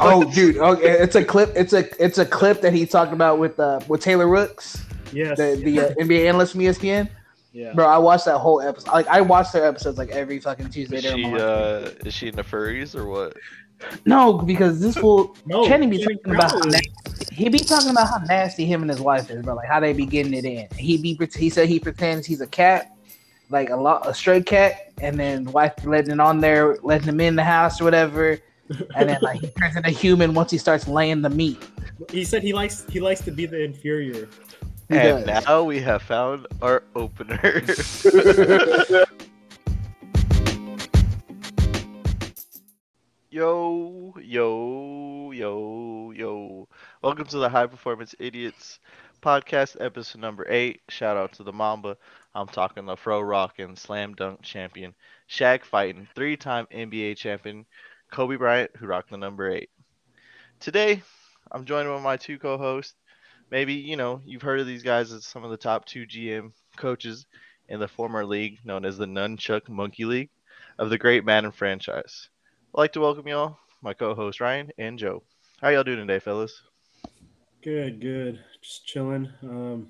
Oh, dude, okay, it's a clip. It's a it's a clip that he talked about with uh with Taylor Rooks, Yes. the the uh, NBA analyst from ESPN. yeah. Bro, I watched that whole episode. Like I watched their episodes like every fucking Tuesday. Is she uh is she in the furries or what? No, because this fool No, Kenny be Kenny talking about how nasty, he be talking about how nasty him and his wife is, bro. Like how they be getting it in. He be he said he pretends he's a cat, like a lot a stray cat, and then wife letting it on there, letting him in the house or whatever. And then like he turns into human once he starts laying the meat. He said he likes he likes to be the inferior. He and does. now we have found our opener. yo, yo, yo, yo. Welcome to the High Performance Idiots podcast, episode number eight. Shout out to the Mamba. I'm talking the Fro Rockin' Slam Dunk champion, Shaq fighting, three time NBA champion, Kobe Bryant, who rocked the number eight. Today, I'm joined by my two co hosts. Maybe, you know, you've heard of these guys as some of the top two GM coaches in the former league known as the Nunchuck Monkey League of the Great Madden franchise. I'd like to welcome y'all, my co host Ryan and Joe. How y'all doing today, fellas? Good, good. Just chilling. Um,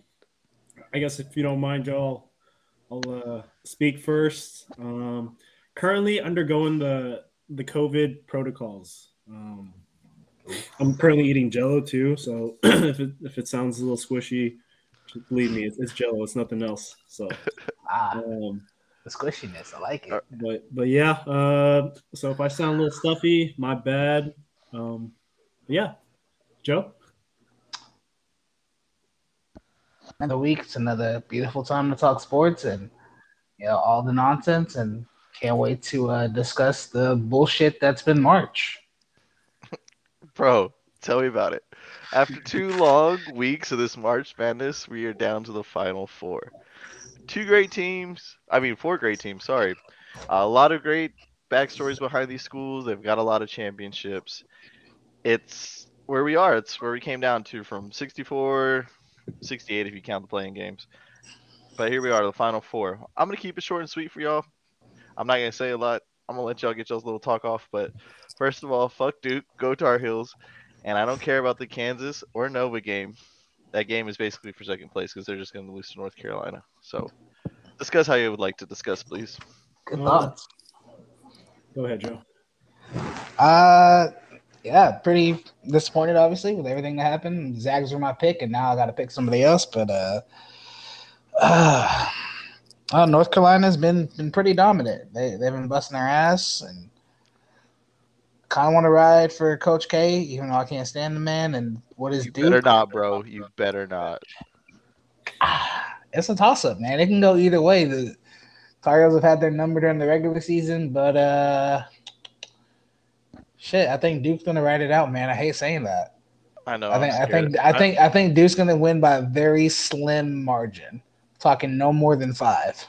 I guess if you don't mind, Joe, I'll, I'll uh, speak first. Um, currently undergoing the the COVID protocols. Um, I'm currently eating Jello too, so if it if it sounds a little squishy, believe me, it's, it's Jello. It's nothing else. So, Ah, um, the squishiness, I like it. Uh, but but yeah. Uh, so if I sound a little stuffy, my bad. Um, yeah, Joe. Another week, it's another beautiful time to talk sports and you know all the nonsense, and can't wait to uh, discuss the bullshit that's been March. Bro, tell me about it. After two long weeks of this March Madness, we are down to the final four. Two great teams. I mean, four great teams, sorry. a lot of great backstories behind these schools. They've got a lot of championships. It's where we are. It's where we came down to from 64, 68 if you count the playing games. But here we are, the final four. I'm going to keep it short and sweet for y'all. I'm not going to say a lot. I'm going to let y'all get y'all's little talk off. But first of all, fuck Duke, go Tar Heels. And I don't care about the Kansas or Nova game. That game is basically for second place because they're just going to lose to North Carolina. So discuss how you would like to discuss, please. Good Uh, thoughts. Go ahead, Joe. Uh, yeah, pretty disappointed, obviously, with everything that happened. Zags were my pick, and now I got to pick somebody else. But uh, uh, well, North Carolina's been been pretty dominant. They they've been busting their ass, and kind of want to ride for Coach K, even though I can't stand the man. And what is You Duke? better not, bro. You better not. it's a toss up, man. It can go either way. The Heels have had their number during the regular season, but uh, shit, I think Duke's gonna ride it out, man. I hate saying that. I know. I think I'm think. I think I think Duke's gonna win by a very slim margin. Talking no more than five.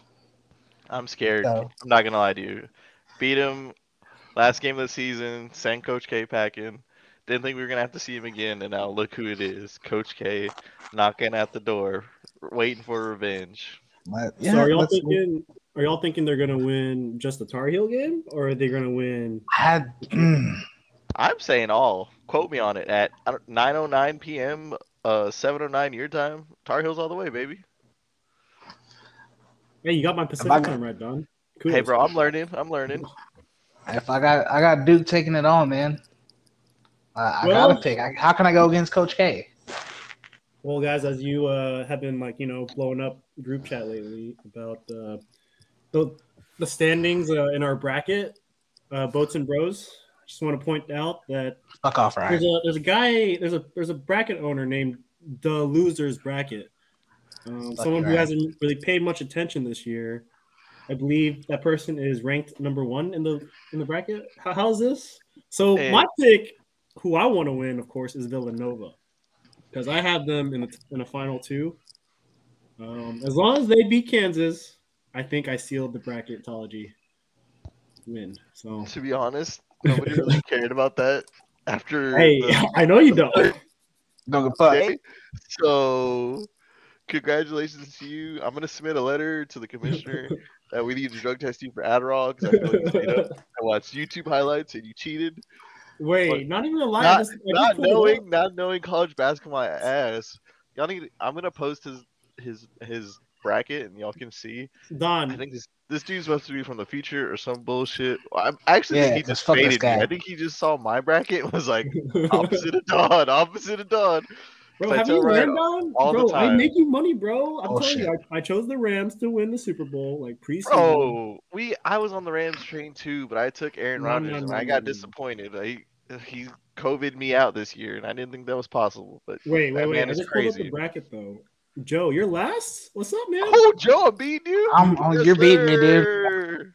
I'm scared. So- I'm not gonna lie to you. Beat him last game of the season. Sent Coach K packing. Didn't think we were gonna have to see him again, and now look who it is. Coach K knocking at the door, waiting for revenge. But, so are y'all let's- thinking? Are y'all thinking they're gonna win just the Tar Heel game, or are they gonna win? I had mm, I'm saying all. Quote me on it at I don't- 9:09 p.m. Uh, 7:09 your time. Tar Heels all the way, baby. Hey, you got my I Pacific got- time right, Don. Hey, bro, I'm learning. I'm learning. if I got I got Duke taking it on, man. I, I Well- gotta pick. I, how can I go against Coach K? Well, guys, as you uh, have been like you know blowing up group chat lately about uh, the the standings uh, in our bracket, uh, boats and bros. I just want to point out that Fuck off, there's a there's a guy there's a there's a bracket owner named the losers bracket. Um, someone who hasn't really paid much attention this year. I believe that person is ranked number one in the in the bracket. How, how's this? So Hey. my pick, who I want to win, of course, is Villanova, because I have them in the in a final two. Um, as long as they beat Kansas, I think I sealed the bracketology win. So To be honest, nobody really cared about that after. hey, the- I know you don't. Don't give. Okay, So, congratulations to you. I'm gonna submit a letter to the commissioner that we need to drug test you for Adderall because I feel like you stayed up. I watched YouTube highlights and you cheated. Wait, not even a lie. Not, just- not knowing not knowing college basketball ass. Y'all need. I'm gonna post his his his bracket and y'all can see. Don, I think this this dude's supposed to be from the future or some bullshit. I, I actually Yeah, think he just just fuck this faded me. I think he just saw my bracket and was like opposite of Don, opposite of Don. Bro, have you Ryan learned, Don? all the Bro, I make you money, bro. I'm Oh, telling you. I, I chose the Rams to win the Super Bowl, like preseason. Bro, we I was on the Rams train too, but I took Aaron No, Rodgers no, and no, I got no. disappointed. He he COVID me out this year, and I didn't think that was possible. But Wait, that wait, wait. man I is just pulled up the bracket though. Joe, you're last. What's up, man? Oh, Joe, I'm beating you. I'm, oh, Yes, you're beating me, dude. sir.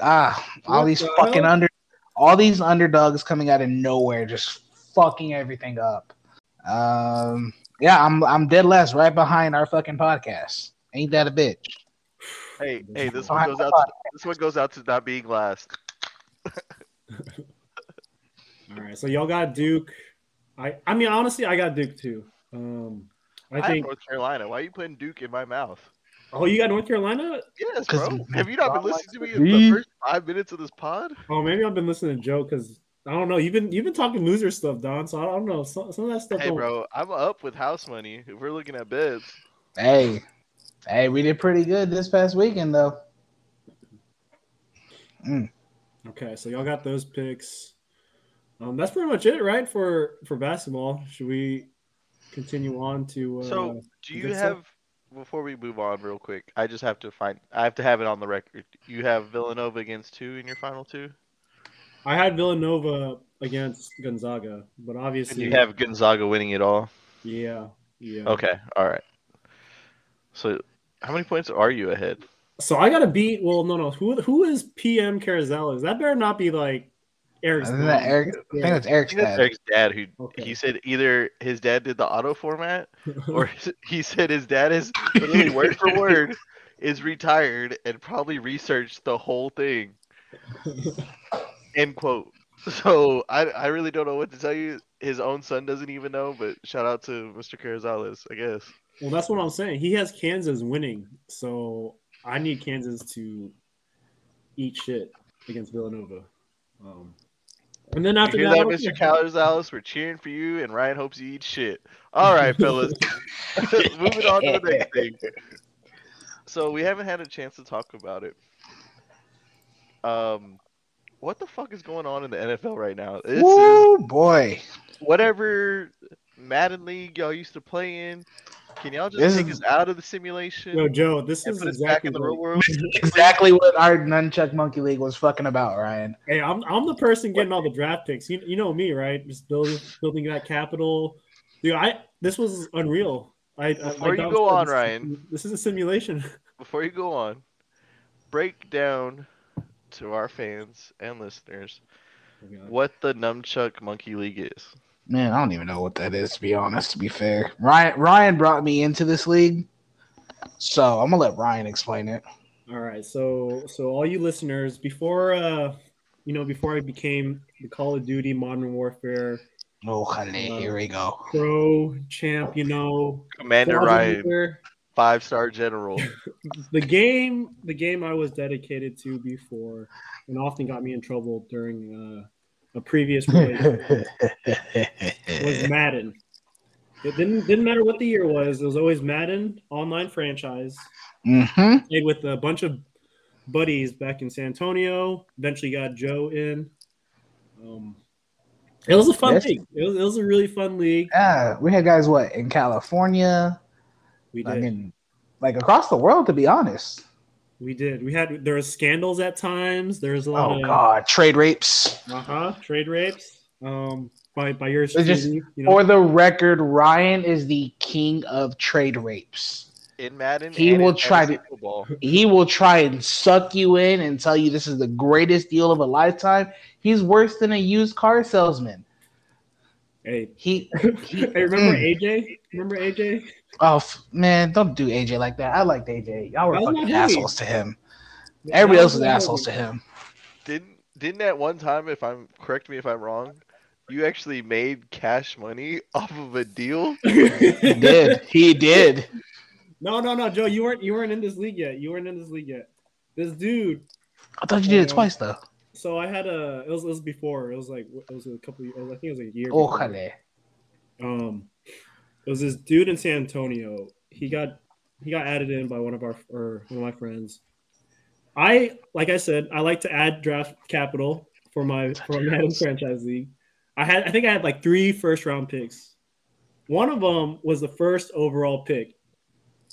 Ah, all What these the fucking hell? under, all these underdogs coming out of nowhere, just fucking everything up. Um, yeah, I'm I'm dead last, right behind our fucking podcast. Ain't that a bitch? Hey, hey, this one goes out. To, this one goes out to not being last. All right, so y'all got Duke. I, I mean, honestly, I got Duke too. Um, I I, have think. North Carolina. Why are you putting Duke in my mouth? Oh, you got North Carolina? Yes, bro. Have you not been Rob likes listening to me the in the D. first five minutes of this pod? Oh, maybe I've been listening to Joe because I don't know. You've been you've been talking loser stuff, Don. So I don't know. Some, some of that stuff. Hey, don't- bro, I'm up with house money. If we're looking at bids. Hey, hey, we did pretty good this past weekend though. Okay, so y'all got those picks. Um, that's pretty much it, right? For for basketball, should we continue on to? Uh, So, do you have stuff. before we move on real quick? I just have to find. I have to have it on the record. You have Villanova against two in your final two, I had Villanova against Gonzaga, but and obviously, you have Gonzaga winning it all. yeah, yeah. Okay, all right. So, how many points are you ahead? So I got to beat. Well, no, no. Who who is PM Carazales? That better not be like Eric's. Isn't that. Eric? I think that's I Eric's think that's dad. Eric's dad who Okay. he said either his dad did the auto format or he said his dad is literally word for word is retired and probably researched the whole thing. End quote. So I I really don't know what to tell you. His own son doesn't even know, but shout out to Mr. Carazales, I guess. Well, that's what I'm saying. He has Kansas winning, so I need Kansas to eat shit against Villanova. Um, and then after that, that, Mr. Carazales? We're cheering for you, and Ryan hopes you eat shit. All right, fellas. Moving on to the next thing. So we haven't had a chance to talk about it. Um, what the fuck is going on in the NFL right now? This is boy. whatever Madden League y'all used to play in. Can y'all just This take is- us out of the simulation Yo, Joe, this is put us back exactly in the what- real world? Exactly what our nunchuck monkey league was fucking about, Ryan. Hey, I'm I'm the person getting all the draft picks. You, you know me, right? Just building building that capital. Dude, I this was unreal. I I- Before like you go said, on, this- Ryan. This is a simulation. Before you go on, break down to our fans and listeners what the Nunchuck Monkey League is. Man, I don't even know what that is to be honest. To be fair, Ryan Ryan brought me into this league, so I'm gonna let Ryan explain it. All right, so so all you listeners, before uh, you know, before I became the Call of Duty Modern Warfare Oh, honey, here we go. pro champ, you know, Commander Ryan, leader, five star general. the game, the game I was dedicated to before, and often got me in trouble during uh, a previous relationship was Madden. It didn't didn't matter what the year was. It was always Madden online franchise. hmm Played with a bunch of buddies back in San Antonio. Eventually got Joe in. Um, it was a fun Yes. league. It was, it was a really fun league. Yeah, we had guys what in California. We I did. mean, like across the world, to be honest. we did. We had there was scandals at times. There's a lot Oh of God, trade rapes. uh huh trade rapes. Um, by by yours just- you know. For the record, Ryan is the king of trade rapes. In Madden, He will try to- football. He will try and suck you in and tell you this is the greatest deal of a lifetime. He's worse than a used car salesman. Hey, He, he hey, remember Mm. AJ? Remember AJ? oh f- man, don't do AJ like that. I liked AJ. Y'all were That was fucking assholes to him. Everybody else was assholes to him. Didn't didn't at one time, if I'm correct me if I'm wrong, you actually made cash money off of a deal? He did. He did. No, no, no, Joe, you weren't you weren't in this league yet. You weren't in this league yet. This dude, I thought you did it Uh, twice though. So I had a. It was, it was before. It was like it was a couple. Of, I think it was a year. Oh. Ojale. Um, it was this dude in San Antonio. He got he got added in by one of our or one of my friends. I like I said, I like to add draft capital for my for my franchise league. I had I think I had like three first round picks. One of them was the first overall pick.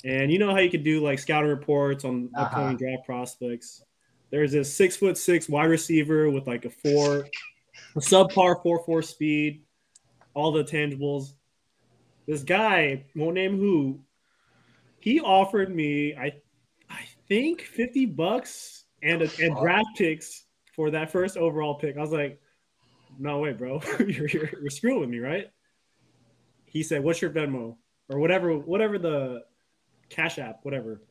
And you know how you could do like scouting reports on Uh-huh. upcoming draft prospects. There's a six foot six wide receiver with like a four, a subpar four four speed, all the tangibles. This guy, won't name who, he offered me I, I think fifty bucks and a, and draft picks for that first overall pick. I was like, no way, bro, you're, you're you're screwing with me, right? He said, "What's your Venmo or whatever, whatever the Cash App, whatever."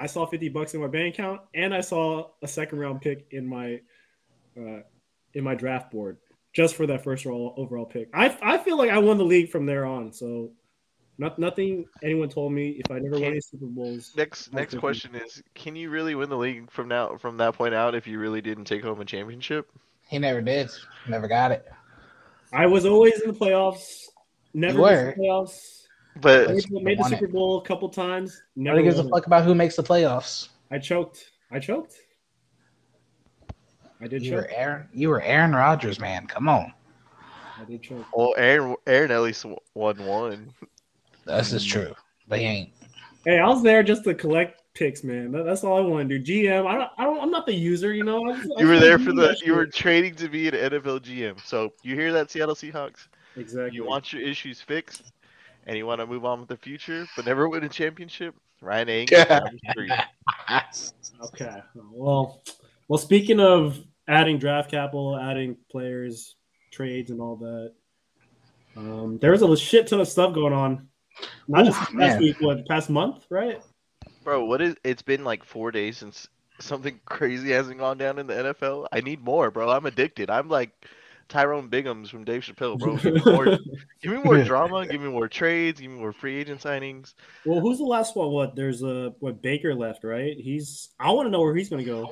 I saw fifty bucks in my bank account, and I saw a second round pick in my uh, in my draft board just for that first roll, overall pick. I I feel like I won the league from there on. So, not nothing anyone told me. If I never won any Super Bowls, Next next Okay. question is: Can you really win the league from now from that point out if you really didn't take home a championship? He never did. Never got it. I was always in the playoffs. Never You missed were. the playoffs. But Made, made the won it. Super Bowl a couple times. Nobody gives a won it. fuck about who makes the playoffs. I choked. I choked. I did You choke. were Aaron. You were Aaron Rodgers, man. Come on. I did choke. well, Aaron Aaron at least won one. This is true. But he ain't. Hey, I was there just to collect picks, man. That- that's all I want to do. GM. I don't. I don't. I'm not the user. You know. I just- I You were there for the. You were shit. training to be an NFL GM. So you hear that, Seattle Seahawks? exactly. You want your issues fixed, and you want to move on with the future, but never win a championship. Ryan Ainge is down the street. Okay. Well, well. Speaking of adding draft capital, adding players, trades, and all that, um, there was a shit ton of stuff going on. Not just Oof, past man. week, what past month, right? Bro, what is? It's been like four days since something crazy hasn't gone down in the NFL. I need more, bro. I'm addicted. I'm like Tyrone Biggums from Dave Chappelle, bro. Give me more, give me more drama. Give me more trades. Give me more free agent signings. Well, who's the last one? What? There's a what? Baker left, right? He's. I want to know where he's going to go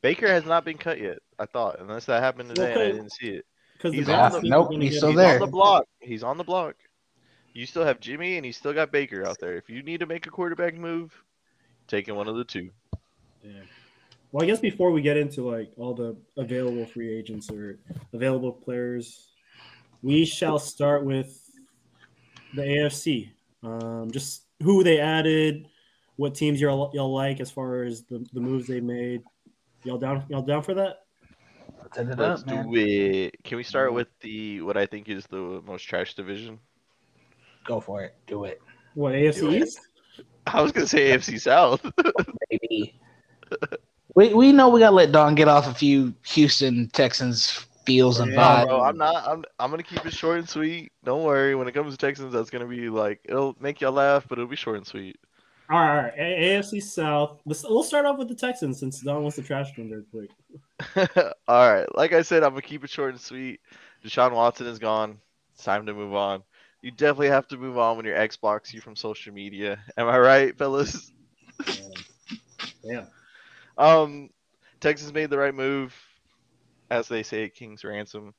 Baker has not been cut yet. I thought, unless that happened today, and I didn't see it. because He's the on the- think Nope, he's still Baker. there. on the block. He's on the block. You still have Jimmy, and you still got Baker out there. If you need to make a quarterback move, taking one of the two. Yeah. Well, I guess before we get into like all the available free agents or available players, we shall start with the AFC. Um, just who they added, what teams y'all y'all like as far as the, the moves they made. Y'all down? Y'all down for that? Set it Let's up, man. do it. Can we start with the what I think is the most trash division? Go for it. Do it, What Do AFC it. I was gonna say AFC South. baby. we we know we gotta let Don get off a few Houston Texans feels and Yeah, vibes. bro, I'm not. I'm. I'm gonna keep it short and sweet. Don't worry. When it comes to Texans, that's gonna be like it'll make y'all laugh, but it'll be short and sweet. All right, all right. A- AFC South. Let's, we'll start off with the Texans since Don wants to trash them very quick. All right. Like I said, I'm gonna keep it short and sweet. Deshaun Watson is gone. It's time to move on. You definitely have to move on when your ex blocks you from social media. Am I right, fellas? Yeah. Um, Texas made the right move, as they say at King's Ransom.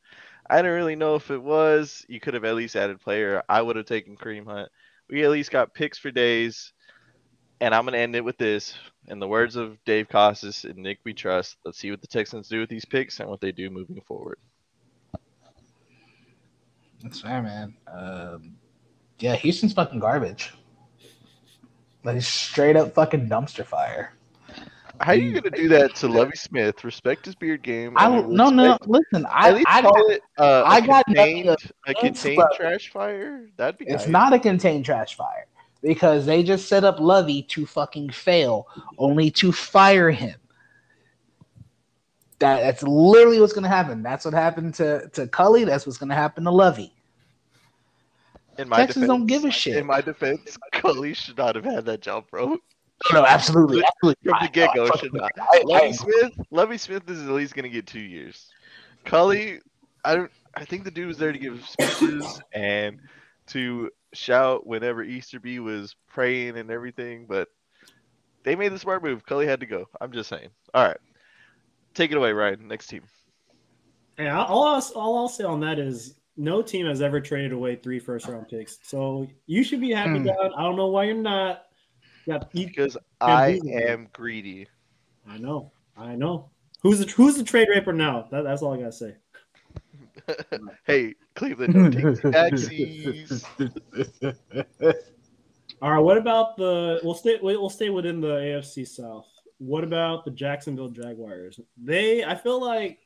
I don't really know if it was. You could have at least added player. I would have taken Kareem Hunt. We at least got picks for days. And I'm gonna end it with this. In the words of Dave Costas and Nick We Trust, let's see what the Texans do with these picks and what they do moving forward. That's fair, man. Um, yeah, Houston's fucking garbage. Like straight up fucking dumpster fire. How are you gonna do that to Lovie Smith? Respect his beard game. I no no. Listen, At I least I call got, it uh, I a got nothing contained, a contained Lovie. trash fire. That'd be it's nice. not a contained trash fire because they just set up Lovie to fucking fail, only to fire him. That that's literally what's gonna happen. That's what happened to to Culley. That's what's gonna happen to Lovie. In my Texans defense, don't give a shit. In my defense, Culley should not have had that job, bro. No, absolutely, absolutely. From the get go, I- should not. I- I- Lovie Smith, Lovie Smith is at least gonna get two years. Culley, I don't. I think the dude was there to give speeches and to shout whenever Easterby was praying and everything, but they made the smart move. Culley had to go. I'm just saying. All right. take it away, Ryan. Next team. Hey, all, all, I'll, all I'll say on that is no team has ever traded away three first round picks. So you should be happy, Hmm. Don. I don't know why you're not. Yeah, you, Because I do that. am greedy. I know. I know. Who's the who's the trade raper now? That, that's all I gotta say. hey, Cleveland, don't take the taxis. All right. What about the? We'll stay. We'll stay within the AFC South. What about the Jacksonville Jaguars? They, I feel like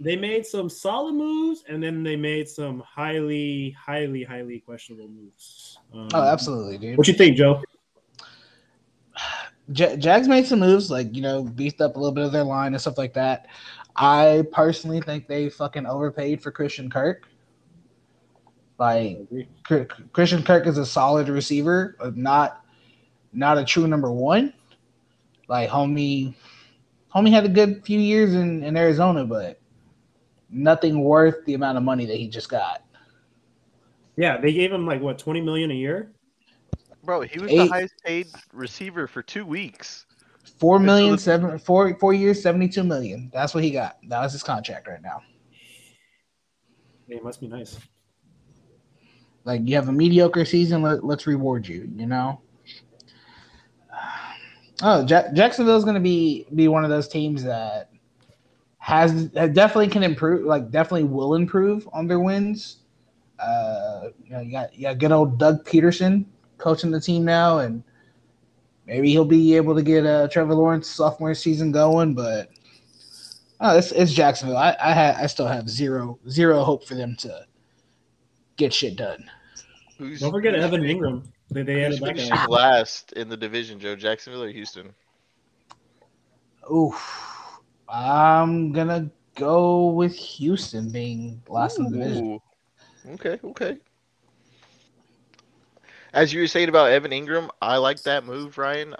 they made some solid moves, and then they made some highly, highly, highly questionable moves. Um, Oh, absolutely, dude. What you think, Joe? Ja- Jags made some moves, like you know, beefed up a little bit of their line and stuff like that. I personally think they fucking overpaid for Christian Kirk. Like Chr- Christian Kirk is a solid receiver, but not not a true number one. Like homie, homie had a good few years in, in Arizona, but nothing worth the amount of money that he just got. Yeah, they gave him like what twenty million a year. Bro, he was the highest paid receiver for two weeks. Four so seven, four, four years, seventy-two million. That's what he got. That was his contract right now. Yeah, it must be nice. Like you have a mediocre season, let, let's reward you. You know. Oh, ja- Jacksonville's going to be be one of those teams that has that definitely can improve. Like definitely will improve on their wins. Uh, you know, you got you got good old Doug Pederson coaching the team now, and maybe he'll be able to get uh, Trevor Lawrence sophomore season going. But oh, it's it's Jacksonville. I I, ha- I still have zero zero hope for them to get shit done. Who's, Don't forget Evan Engram. They, they Who's added that last in the division, Joe? Jacksonville or Houston? Oof. I'm gonna go with Houston being last in the division. Okay, okay. As you were saying about Evan Engram, I like that move, Ryan.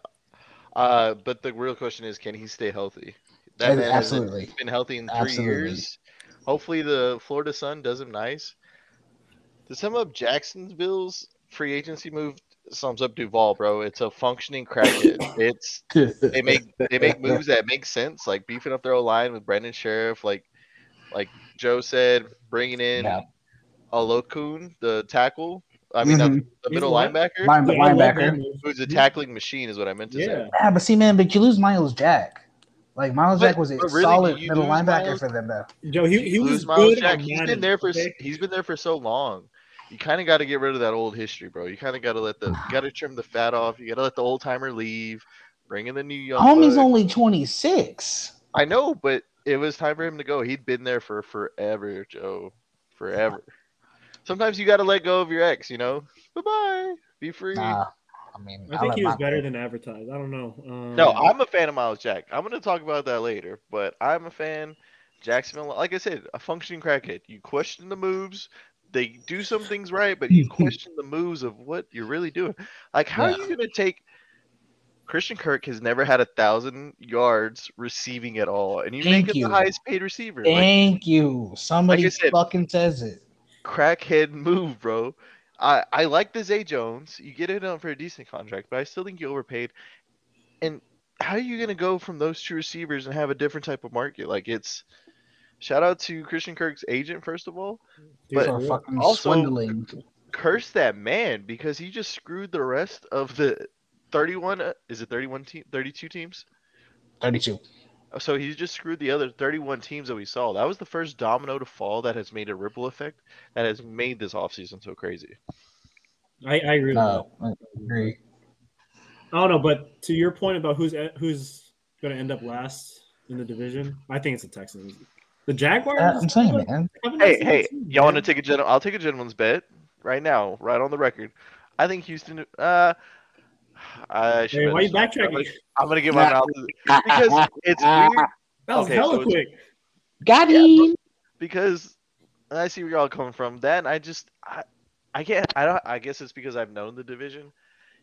Uh, but the real question is, can he stay healthy? That man hasn't absolutely. been healthy in three Absolutely. years. Hopefully, the Florida Sun does him nice. To sum up Jacksonville's free agency move, sums up Duval, bro. It's a functioning crackhead. it's they make they make moves that make sense, like beefing up their line with Brandon Scherff, like like Joe said, bringing in Yeah. Oluokun, the tackle. I mean, not Mhm. the He's middle linebacker, Line- Yeah, I love that linebacker. who's a tackling machine, is what I meant to Yeah. say. Yeah, but see, man, but you lose Myles Jack. Like Myles But- Jack was a really, solid middle linebacker Myles- for them, though. Joe, he, he was lose Myles good. Jack. on He's Madden, been there for okay? he's been there for so long. You kind of got to get rid of that old history, bro. You kind of got to let the you got to trim the fat off. You got to let the old timer leave. Bring in the new young. Homie's buck. only 26. I know, but it was time for him to go. He'd been there for forever, Joe. Forever. Sometimes you got to let go of your ex, you know. Bye bye. Be free. Nah, I mean, I think he was my- better than advertised. I don't know. Um, No, I'm a fan of Myles Jack. I'm going to talk about that later, but I'm a fan. Jacksonville, like I said, a functioning crackhead. You question the moves. They do some things right, but you question the moves of what you're really doing. Like, how Yeah. are you going to take. Christian Kirk has never had a thousand yards receiving at all, and you Thank make him you. the highest paid receiver. Like, Thank you. Somebody Like said- fucking says it. Crackhead move, bro. I I like the Zay Jones. You get it on for a decent contract, but I still think you overpaid. And how are you gonna go from those two receivers and have a different type of market? Like it's shout out to Christian Kirk's agent first of all. dude, but For for fucking also- swindling. Curse that man because he just screwed the rest of the 31. uh, Is it 31 team? 32 teams? 32. So he just screwed the other 31 teams that we saw. That was the first domino to fall that has made a ripple effect that has made this offseason so crazy. I, I agree. with No, that. I agree. I don't know, but to your point about who's who's going to end up last in the division, I think it's the Texans. The Jaguars. Uh, I'm saying, man. Hey, hey, team, y'all want to take a gen? I'll take a gentleman's bet right now, right on the record. I think Houston. Uh, I should. Hey, why you I'm gonna, backtracking? I'm gonna get my mouth because it's weird. That was Okay, hella so quick. Got Yeah, him. Because I see where y'all coming from. Then I just I, I can't. I don't. I guess it's because I've known the division.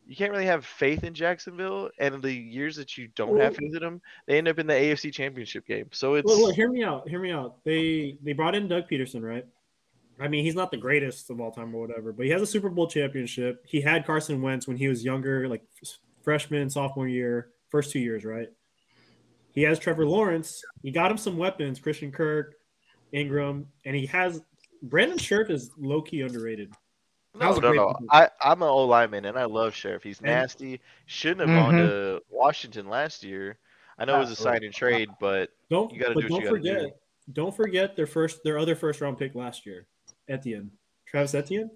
You can't really have faith in Jacksonville, and the years that you don't have faith in them, they end up in the AFC Championship game. So it's Look, look, hear me out. Hear me out. They they brought in Doug Pederson, right? I mean, he's not the greatest of all time or whatever, but he has a Super Bowl championship. He had Carson Wentz when he was younger, like f- freshman, sophomore year, first two years, right? he has Trevor Lawrence. He got him some weapons, Christian Kirk, Engram, and he has Brandon Scherff is low key underrated. No, no, no. I, I'm an old lineman and I love Scherff. He's nasty. Shouldn't have gone Mhm. to Washington last year. I know it was a sign and trade, but Don't You gotta but do what don't you gotta forget do. don't forget their first their other first round pick last year, Etienne. Travis Etienne.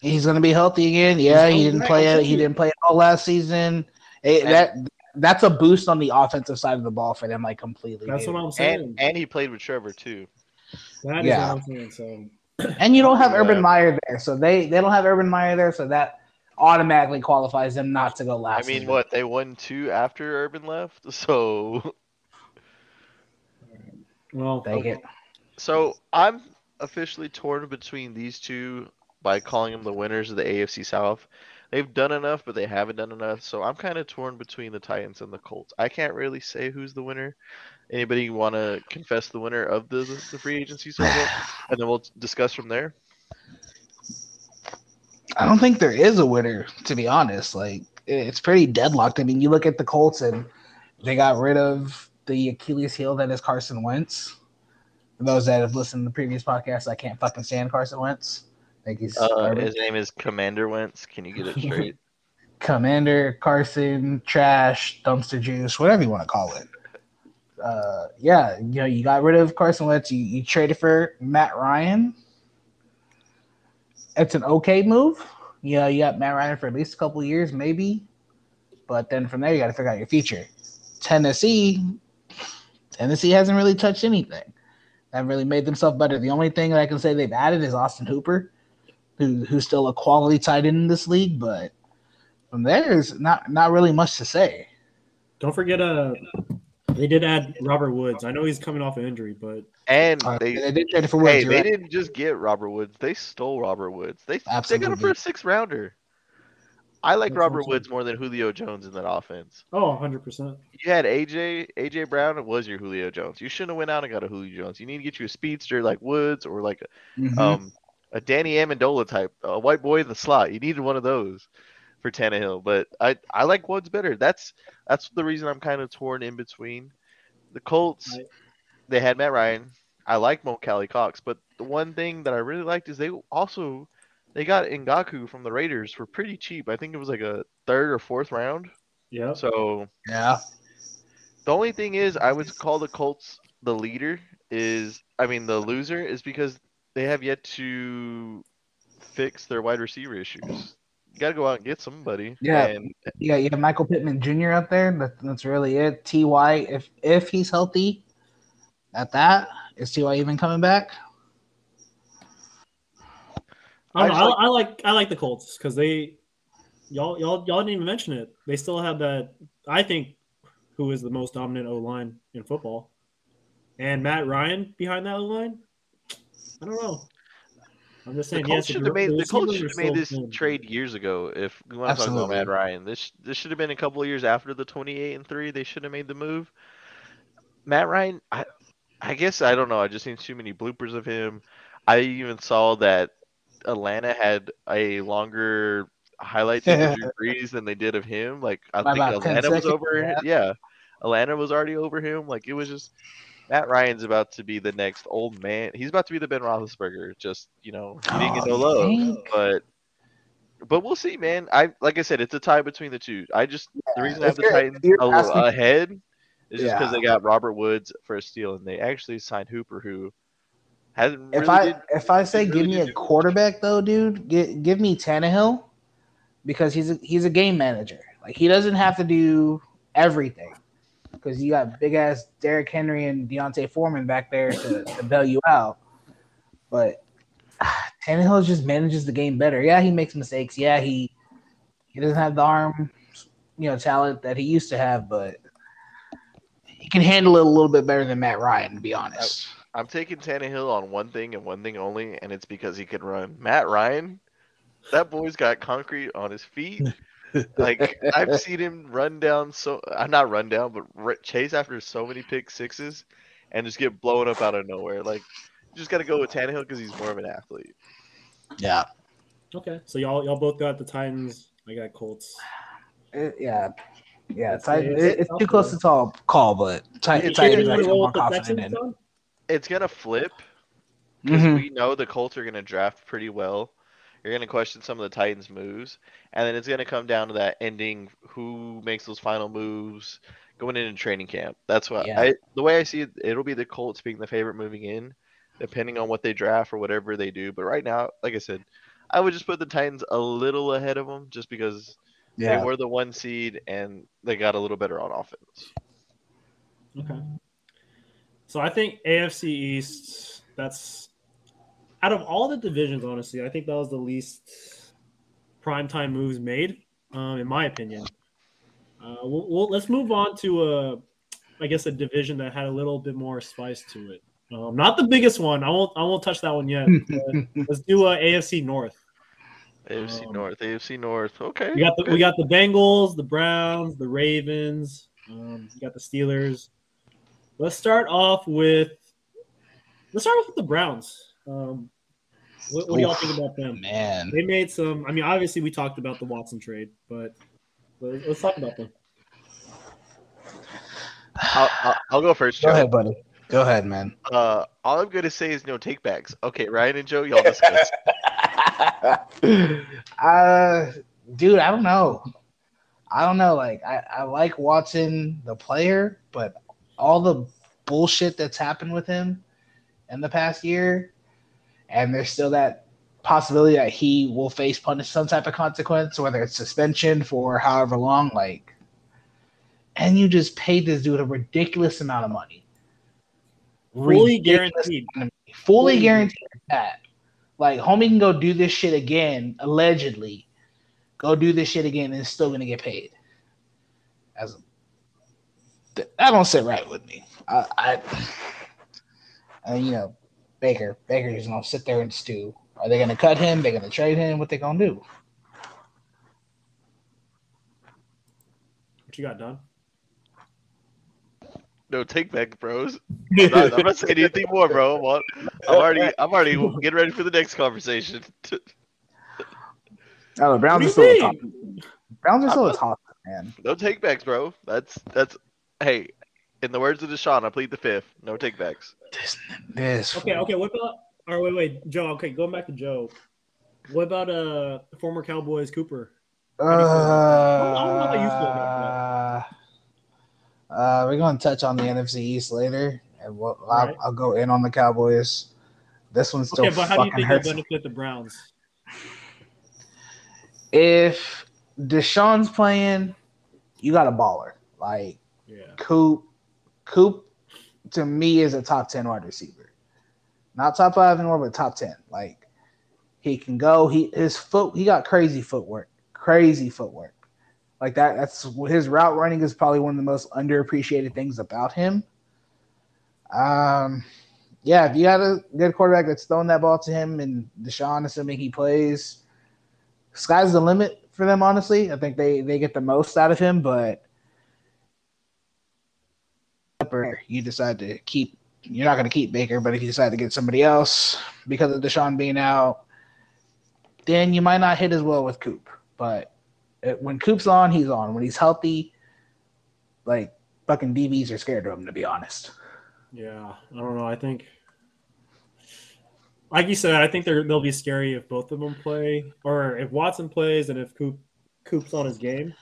He's gonna be healthy again. Yeah, he didn't play it. He didn't play it all last season. It- that that's a boost on the offensive side of the ball for them, like completely. That's dude. what I'm saying. and and he played with Trevor too. That is Yeah. what I'm saying. So And you don't have Yeah. Urban Meyer there, so they they don't have Urban Meyer there, so that automatically qualifies them not to go last. I mean, season. what they won two after Urban left, so well Take it. so I'm officially torn between these two by calling them the winners of the AFC South. They've done enough, but they haven't done enough. So I'm kind of torn between the Titans and the Colts. I can't really say who's the winner. Anybody want to confess the winner of the the free agency and then we'll discuss from there. I don't think there is a winner, to be honest. Like it's pretty deadlocked. I mean, you look at the Colts and they got rid of the Achilles heel that is Carson Wentz. For those that have listened to the previous podcast, I can't fucking stand Carson Wentz. I think he's Uh, his name is Commander Wentz. Can you get it straight? Commander, Carson, trash, dumpster juice, whatever you want to call it. Uh, yeah, you know, you got rid of Carson Wentz. You, you traded for Matt Ryan. It's an okay move. You know, you got Matt Ryan for at least a couple years, maybe. But then from there, you got to figure out your future. Tennessee, Tennessee hasn't really touched anything. Haven't really made themselves better. The only thing that I can say they've added is Austin Hooper, who, who's still a quality tight end in this league, but from there, there's not not really much to say. don't forget uh they did add Robert Woods. I know he's coming off an injury, but And Uh, they, they did trade it for Woods. hey, you're they right. didn't just get Robert Woods. They stole Robert Woods. They they got him for a six rounder. I like That's Robert saying. Woods more than Julio Jones in that offense. oh 100 percent. You had AJ AJ Brown It was your Julio Jones. You shouldn't have went out and got a Julio Jones. You need to get you a speedster like Woods or like Mhm. um a Danny Amendola type, a white boy in the slot. You needed one of those for Tannehill. But I I like Woods better. That's that's the reason I'm kind of torn in between. The Colts, Right. they had Matt Ryan. I like Mo Alie-Cox, but the one thing that I really liked is they also they got Ngakoue from the Raiders for pretty cheap. I think it was like a third or fourth round. Yeah. So yeah, the only thing is, I would call the Colts the leader. Is I mean the loser is because they have yet to fix their wide receiver issues. You got to go out and get somebody. Yeah. And yeah. You have Michael Pittman Jr. up there. That, that's really it. Ty, if if he's healthy, at that is Ty even coming back? I, don't I know, just I, I like I like the Colts because they y'all y'all y'all didn't even mention it. They still have that I think who is the most dominant O line in football, and Matt Ryan behind that O line. I don't know. I'm just the saying. Colts yes, should have made the Colts should have made this trade. trade years ago. If we want to talk about Absolutely. Matt Ryan, this this should have been a couple of years after the 28 and three. They should have made the move. Matt Ryan, I I guess I don't know. I just seen too many bloopers of him. I even saw that Atlanta had a longer highlight of Drew Brees than they did of him. Like I By think about 10 Atlanta was over. yeah. Yeah, Atlanta was already over him. Like it was just Matt Ryan's about to be the next old man. He's about to be the Ben Roethlisberger. Just you know, he didn't get Oh, no love, think? but. But we'll see, man. I like I said, it's a tie between the two. I just the reason I have the Titans a little ahead is just because Yeah. they got Robert Woods for a steal, and they actually signed Hooper, who hasn't If I did if I say didn't give really me a quarterback though, dude, give, give me Tannehill because he's a, he's a game manager. Like he doesn't have to do everything because you got big ass Derrick Henry and D'Onta Foreman back there to, to bail you out. But ah, Tannehill just manages the game better. Yeah, he makes mistakes. Yeah, he he doesn't have the arm, you know, talent that he used to have, but he can handle it a little bit better than Matt Ryan, to be honest. I'm taking Tannehill on one thing and one thing only, and it's because he can run. Matt Ryan, that boy's got concrete on his feet. Like I've seen him run down so I'm not run down, but r- chase after so many pick sixes, and just get blown up out of nowhere. Like you just got to go with Tannehill because he's more of an athlete. Yeah. Okay, so y'all y'all both got the Titans. I got Colts. Uh, yeah. Yeah, It's- Titan, it's- it- it's too close to call, call but Titan, It's- Titans it's- I Wanna feel roll more confident Texans, in. Son? It's gonna flip because Mhm. we know the Colts are gonna draft pretty well. You're gonna question some of the Titans' moves, and then it's gonna come down to that ending: who makes those final moves going into training camp. That's what Yeah. I. The way I see it, it'll be the Colts being the favorite moving in, depending on what they draft or whatever they do. But right now, like I said, I would just put the Titans a little ahead of them, just because Yeah, they were the one seed and they got a little better on offense. Okay. So I think AFC East. That's out of all the divisions. Honestly, I think that was the least primetime moves made, um, in my opinion. Uh, we'll, we'll, let's move on to a, I guess, a division that had a little bit more spice to it. Um, not the biggest one. I won't. I won't touch that one yet. let's do a AFC North. AFC Um, North, AFC North. Okay. We got the good. we got the Bengals, the Browns, the Ravens. Um, you got the Steelers. Let's start off with let's start off with the Browns. Um, what, what do y'all Oof. think about them? man. They made some. I mean, obviously we talked about the Watson trade, but let's, let's talk about them. I'll, I'll, I'll go first, Go Joe. ahead, buddy. Go ahead, man. Uh, all I'm gonna say is no takebacks. Okay, Ryan and Joe, y'all discuss. uh, dude, I don't know. I don't know. Like, I, I like Watson, the player, but all the bullshit that's happened with him in the past year, and there's still that possibility that he will face punish some type of consequence, whether it's suspension for however long. Like, and you just paid this dude a ridiculous amount of money. Fully Ridiculous guaranteed. fully Fully guaranteed that. Like, homie can go do this shit again, allegedly. Go do this shit again and is still gonna get paid. As a, that don't sit right with me. I, I, and you know, Baker, Baker's just gonna sit there and stew. Are they gonna cut him? They're gonna trade him. What they gonna do? What you got, Don? No takeback, bros. I'm not, I'm not saying anything more, bro. I'm, on- I'm already, I'm already getting ready for the next conversation. Oh, the Browns are What still do a you top. Browns are still a top man. no takebacks, bro. That's that's. Hey, in the words of Deshaun, I plead the fifth. No takebacks. This, this Okay, okay. What about? Or wait, wait, Joe. Okay, going back to Joe. What about uh former Cowboys Cooper? Uh, do you feel about- I don't know how you feel about Uh, we're going to touch on the NFC East later, and we'll, I'll, Alright. I'll go in on the Cowboys. This one's still Okay, but how do you think it'll hurts. benefit the Browns? If Deshaun's playing, you got a baller. Like Coop, Coop to me is a top ten wide receiver, not top five anymore, but top ten. Like he can go. He his foot. He got crazy footwork. Crazy footwork. Like that. That's his route running is probably one of the most underappreciated things about him. Um, yeah. If you got a good quarterback that's throwing that ball to him and Deshaun, assuming he plays, sky's the limit for them. Honestly, I think they they get the most out of him, but you decide to keep you're not going to keep Baker, but if you decide to get somebody else because of Deshaun being out, then you might not hit as well with Coop. But it, when Coop's on, he's on. When he's healthy, like fucking DBs are scared of him, to be honest. Yeah, I don't know. I think, like you said, I think they're, they'll be scary if both of them play, or if Watson plays and if Coop Coop's on his game.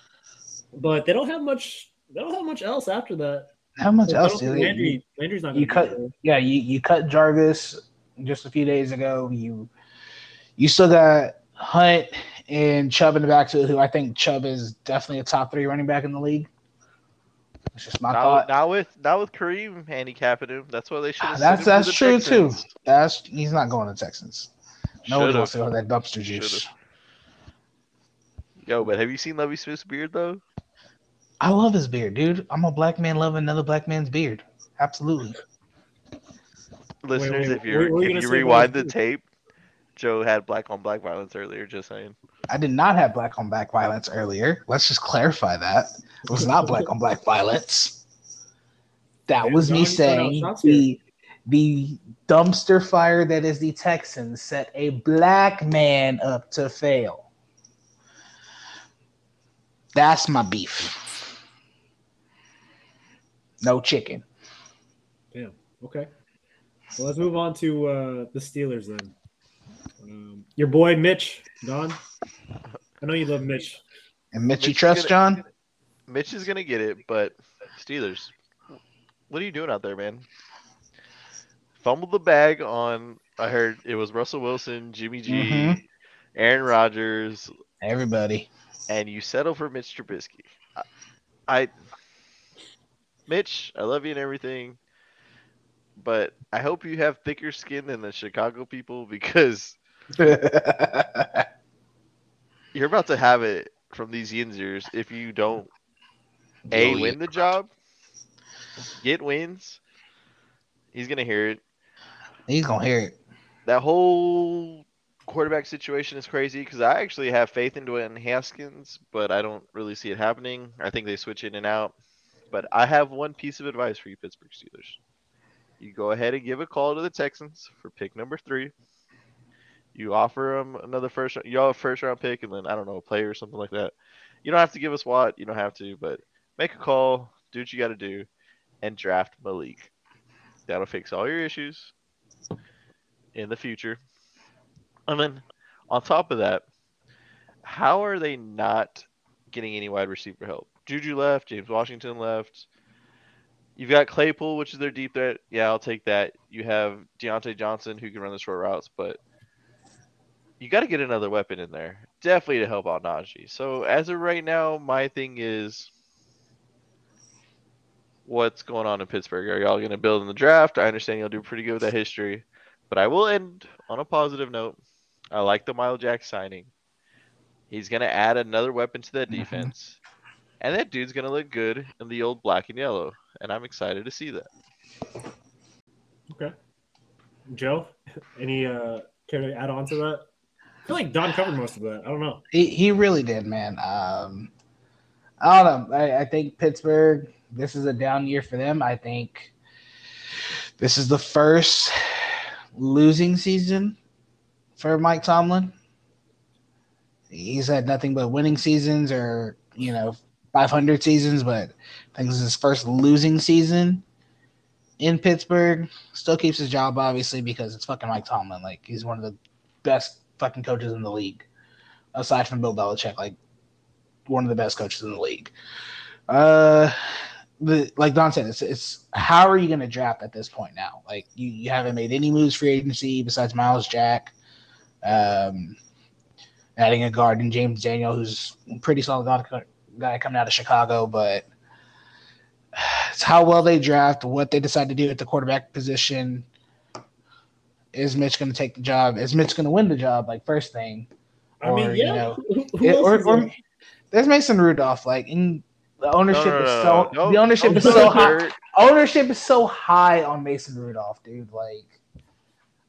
But they don't have much. They don't have much else after that. How much I else don't do think they? Landry, Landry's not. you cut- there. yeah, you, you cut Jarvis just a few days ago. You you still got Hunt and Chubb in the backfield, who I think Chubb is definitely a top three running back in the league. That's just my Now, thought. now with now with Kareem handicapping him, that's why they should. have That's sent him to that's the true too. That's he's not going to Texans. No one wants to go to that dumpster juice. Should've. Yo, but have you seen Lovie Smith's beard though? I love his beard, dude. I'm a black man loving another black man's beard. Absolutely. Listeners, wait, if you what were you if you rewind the tape, Joe had black on black violence earlier. Just saying. I did not have black on black violence earlier. Let's just clarify that. It was not black on black violence. That Yeah, was me John, you saying the the dumpster fire that is the Texans set a black man up to fail. That's my beef. No chicken. Damn. Okay. Well, let's move on to uh, the Steelers then. Um, your boy Mitch, Don. I know you love Mitch. And Mitch, you Mitch trust is John? Mitch is gonna get it, but Steelers, what are you doing out there, man? Fumbled the bag on. I heard it was Russell Wilson, Jimmy G, Mhm. Aaron Rodgers, Everybody. and you settle for Mitch Trubisky. I, I, Mitch, I love you and everything, but I hope you have thicker skin than the Chicago people because you're about to have it from these Yinzers if you don't a win the job, get wins. He's gonna hear it. He's gonna hear it. That whole quarterback situation is crazy because I actually have faith in Dwayne Haskins, but I don't really see it happening. I think they switch in and out. But I have one piece of advice for you, Pittsburgh Steelers. You go ahead and give a call to the Texans for pick number three. You offer them another first, a first round pick, and then I don't know, a player or something like that. You don't have to give us what, you don't have to, but make a call, do what you got to do, and draft Malik. That'll fix all your issues in the future. And then on top of that, how are they not getting any wide receiver help? Juju left, James Washington left. You've got Claypool, which is their deep threat. Yeah, I'll take that. You have Diontae Johnson, who can run the short routes, but you got to get another weapon in there, definitely to help out Najee. So as of right now, my thing is, what's going on in Pittsburgh? Are y'all going to build in the draft? I understand you'll do pretty good with that history, but I will end on a positive note. I like the Myles Jack signing. He's going to add another weapon to that defense. And that dude's going to look good in the old black and yellow. And I'm excited to see that. Okay. Joe, any uh care to add on to that? I feel like Don covered most of that. I don't know. He, he really did, man. Um, I don't know. I, I think Pittsburgh, this is a down year for them. I think this is the first losing season for Mike Tomlin. He's had nothing but winning seasons or, you know, 500 seasons, but I think this is his first losing season in Pittsburgh. Still keeps his job, obviously, because it's fucking Mike Tomlin. Like, he's one of the best fucking coaches in the league aside from Bill Belichick, like one of the best coaches in the league. Uh, the, like Don said, it's, it's how are you going to draft at this point now? Like you, you haven't made any moves for agency besides Myles Jack, um, adding a guard in James Daniel, who's pretty solid guy, guy coming out of Chicago, but it's how well they draft, what they decide to do at the quarterback position. Is Mitch going to take the job? Is Mitch going to win the job? Like first thing, I mean, Or, you know, who, who it- else or, or there's Mason Rudolph. Like in the ownership No, no, is so no, no. the ownership Don't is put so the high. dirt- Ownership is so high on Mason Rudolph, dude. Like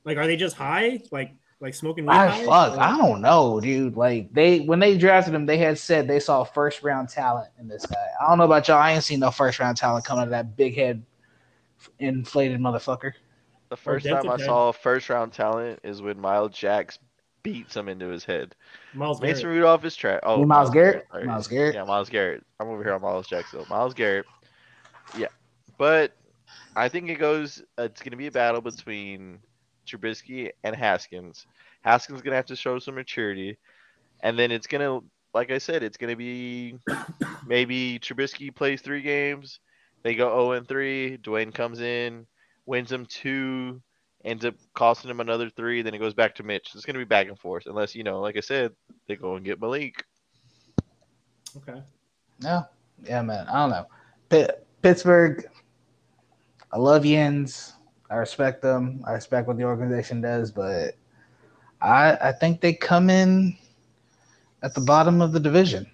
like, are they just high? Like, like smoking weed? I fuck, Or- I don't know, dude. Like they when they drafted him, they had said they saw first round talent in this guy. I don't know about y'all. I ain't seen no first round talent coming out of that big head inflated motherfucker. The first time I dented saw first round talent is when Myles Jacks beats him into his head. Miles Mason Garrett. Rudolph is trash. Oh, You mean Myles Garrett? sorry. Myles Garrett. Yeah, Myles Garrett. I'm over here on Miles Jackson. Myles Garrett. Yeah, but I think it goes. Uh, it's going to be a battle between Trubisky and Haskins. Haskins going to have to show some maturity, and then it's going to, like I said, it's going to be maybe Trubisky plays three games. They go 0 and 3. Dwayne comes in, wins them two, ends up costing him another three. Then it goes back to Mitch. It's going to be back and forth, unless you know, like I said, they go and get Malik. Okay. No, yeah, man. I don't know. Pitt, Pittsburgh. I love Yens. I respect them. I respect what the organization does, but I I think they come in at the bottom of the division.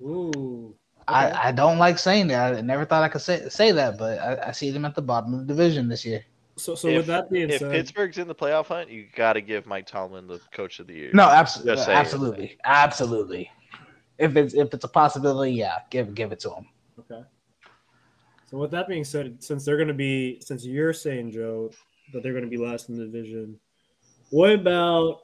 Ooh. Okay. I, I don't like saying that. I never thought I could say say that, but I, I see them at the bottom of the division this year. so, so if, with that being if said, Pittsburgh's in the playoff hunt, you got to give Mike Tomlin the coach of the year. No, absolutely, Just absolutely, absolutely. If it's if it's a possibility, yeah, give give it to them. Okay. So with that being said, since they're going to be, since you're saying Joe that they're going to be last in the division, what about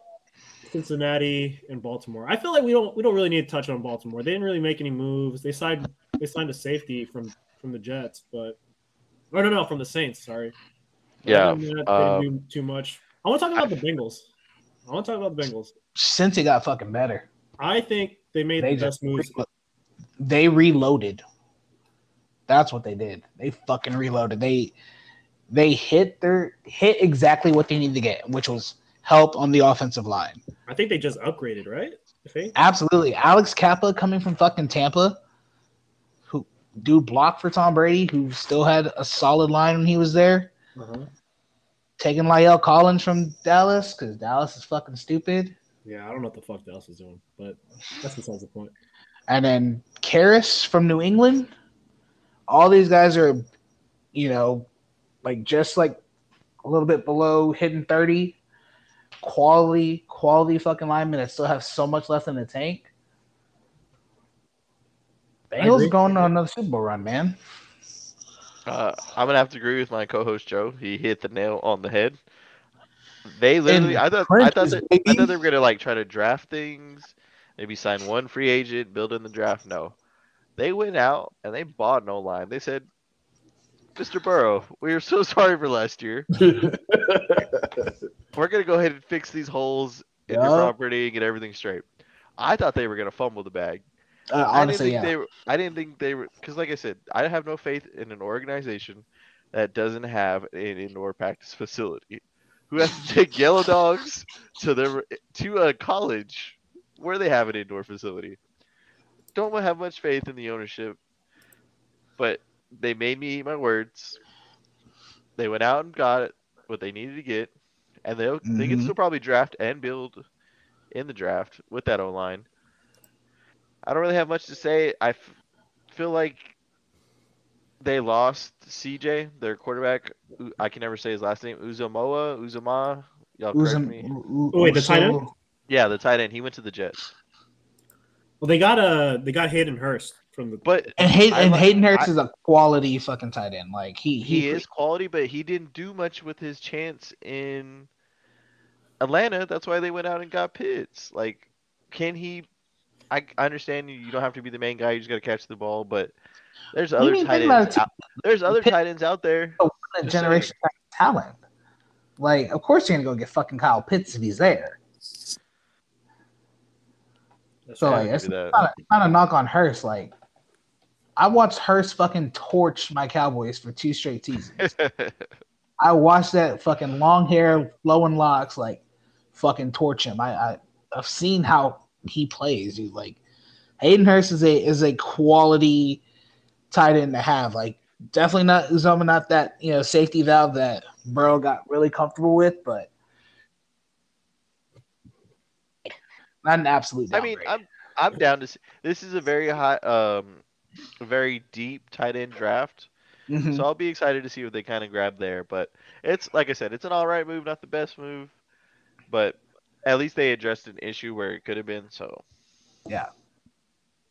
Cincinnati and Baltimore? I feel like we don't we don't really need to touch on Baltimore. They didn't really make any moves. They signed they signed a safety from from the Jets, but or no, no, from the Saints. Sorry. But Yeah, other than that, they uh, didn't do too much. I want to talk about the Bengals. I want to talk about the Bengals. Since it got fucking better, I think they made they the best moves. relo- they reloaded. That's what they did. They fucking reloaded. They they hit their hit exactly what they needed to get, which was help on the offensive line. I think they just upgraded, right? I. Absolutely. Alex Cappa coming from fucking Tampa, who dude blocked for Tom Brady, who still had a solid line when he was there. Uh-huh. Taking La'el Collins from Dallas because Dallas is fucking stupid. Yeah, I don't know what the fuck Dallas is doing, but that's besides the point. And then Karras from New England. All these guys are, you know, like just like a little bit below hitting 30. Quality, quality fucking linemen that still have so much left in the tank. I Bengals agree. are going on another Super Bowl run, man. Uh, I'm gonna have to agree with my co-host Joe. He hit the nail on the head. They literally, I thought, I thought, that, I thought they were gonna like try to draft things, maybe sign one free agent, build in the draft. No, they went out and they bought no line. They said, "Mr. Burrow, we are so sorry for last year. We're gonna go ahead and fix these holes in your property and get everything straight." I thought they were gonna fumble the bag. Uh, I didn't honestly, think yeah. they were. I didn't think they were because, like I said, I have no faith in an organization that doesn't have an indoor practice facility. Who has to take yellow dogs to their to a college where they have an indoor facility? Don't have much faith in the ownership, but they made me eat my words. They went out and got what they needed to get, and they they can Mhm. still probably draft and build in the draft with that O line. I don't really have much to say. I f- feel like they lost CJ, their quarterback. I can never say his last name. Uzomoa, Uzomah. Y'all correct Uzum- me. U- U- Oh, wait, the tight end? Yeah, the tight end. He went to the Jets. Well, they got a they got Hayden Hurst from the. But And, Hay- and li- Hayden Hurst I- is a quality fucking tight end. Like he he he, is quality, but he didn't do much with his chance in Atlanta. That's why they went out and got Pitts. Like, can he? I, I understand you don't have to be the main guy. You just got to catch the ball, but there's other tight ends. it, Out, there's other Pitt- tight ends out there. a Just generation talent. Like, of course you're gonna go get fucking Kyle Pitts if he's there. That's So like, it's not a, not a knock on Hurst. Like, I watched Hurst fucking torch my Cowboys for two straight seasons. I watched that fucking long hair, flowing locks, like fucking torch him. I, I I've seen how he plays, dude. Like Hayden Hurst is a is a quality tight end to have. Like definitely not Uzomah, not that you know safety valve that Burrow got really comfortable with, but not an absolute. I mean. I'm I'm down to. See, this is a very high, um, very deep tight end draft. Mhm. So I'll be excited to see what they kind of grab there. But it's like I said, it's an all right move, not the best move, but at least they addressed an issue where it could have been. So yeah,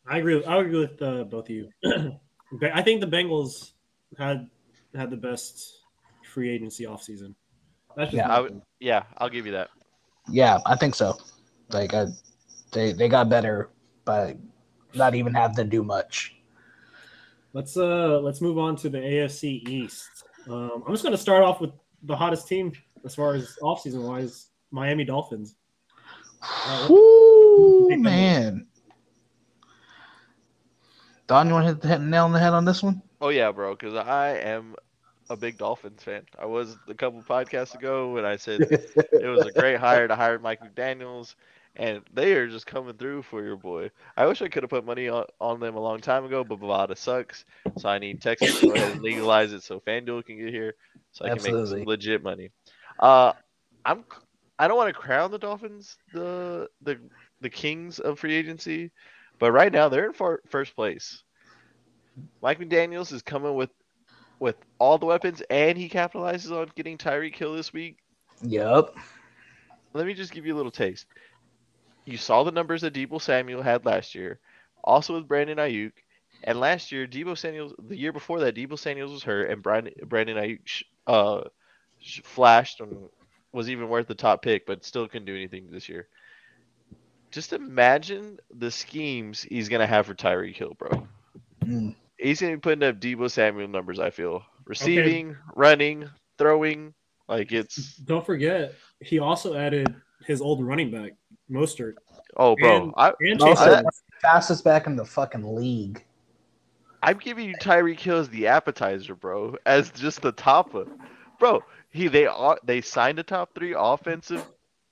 I agree. I agree with uh, both of you. I think the Bengals had had the best free agency offseason. That's just Yeah, my I would, yeah, I'll give you that. yeah, I think so. Like I, they they got better, but not even have to do much. Let's uh let's move on to the AFC East. Um, I'm just gonna start off with the hottest team as far as offseason wise, Miami Dolphins. Uh, Ooh, Take them. man. Don, you want to hit the hit the nail on the head on this one? Oh yeah, bro, because I am a big Dolphins fan. I was a couple podcasts ago when I said it was a great hire to hire Mike McDaniel's, and they are just coming through for your boy. I wish I could have put money on, on them a long time ago, but Bovada sucks, so I need Texas to go ahead and legalize it so FanDuel can get here, so I can make some legit money. Uh, I'm I don't want to crown the Dolphins the the the kings of free agency, but right now they're in far, first place. Mike McDaniel's is coming with with all the weapons, and he capitalizes on getting Tyreek Hill this week. Yep. Let me just give you a little taste. You saw the numbers that Deebo Samuel had last year, also with Brandon Aiyuk, and last year Deebo Samuel, the year before that, Deebo Samuel was hurt, and Brandon Brandon Aiyuk uh flashed and was even worth the top pick, but still couldn't do anything this year. Just imagine the schemes he's gonna have for Tyreek Hill, bro. Mm. he's gonna be putting up Deebo Samuel numbers. I feel receiving, running, throwing. Like it's Don't forget, he also added his old running back, Mostert. oh, bro. And- I, And Also, Chase I- Edmonds. fastest back in the fucking league. I'm giving you Tyreek Hill as the appetizer, bro, as just the top of, bro. He they are they signed the top three offensive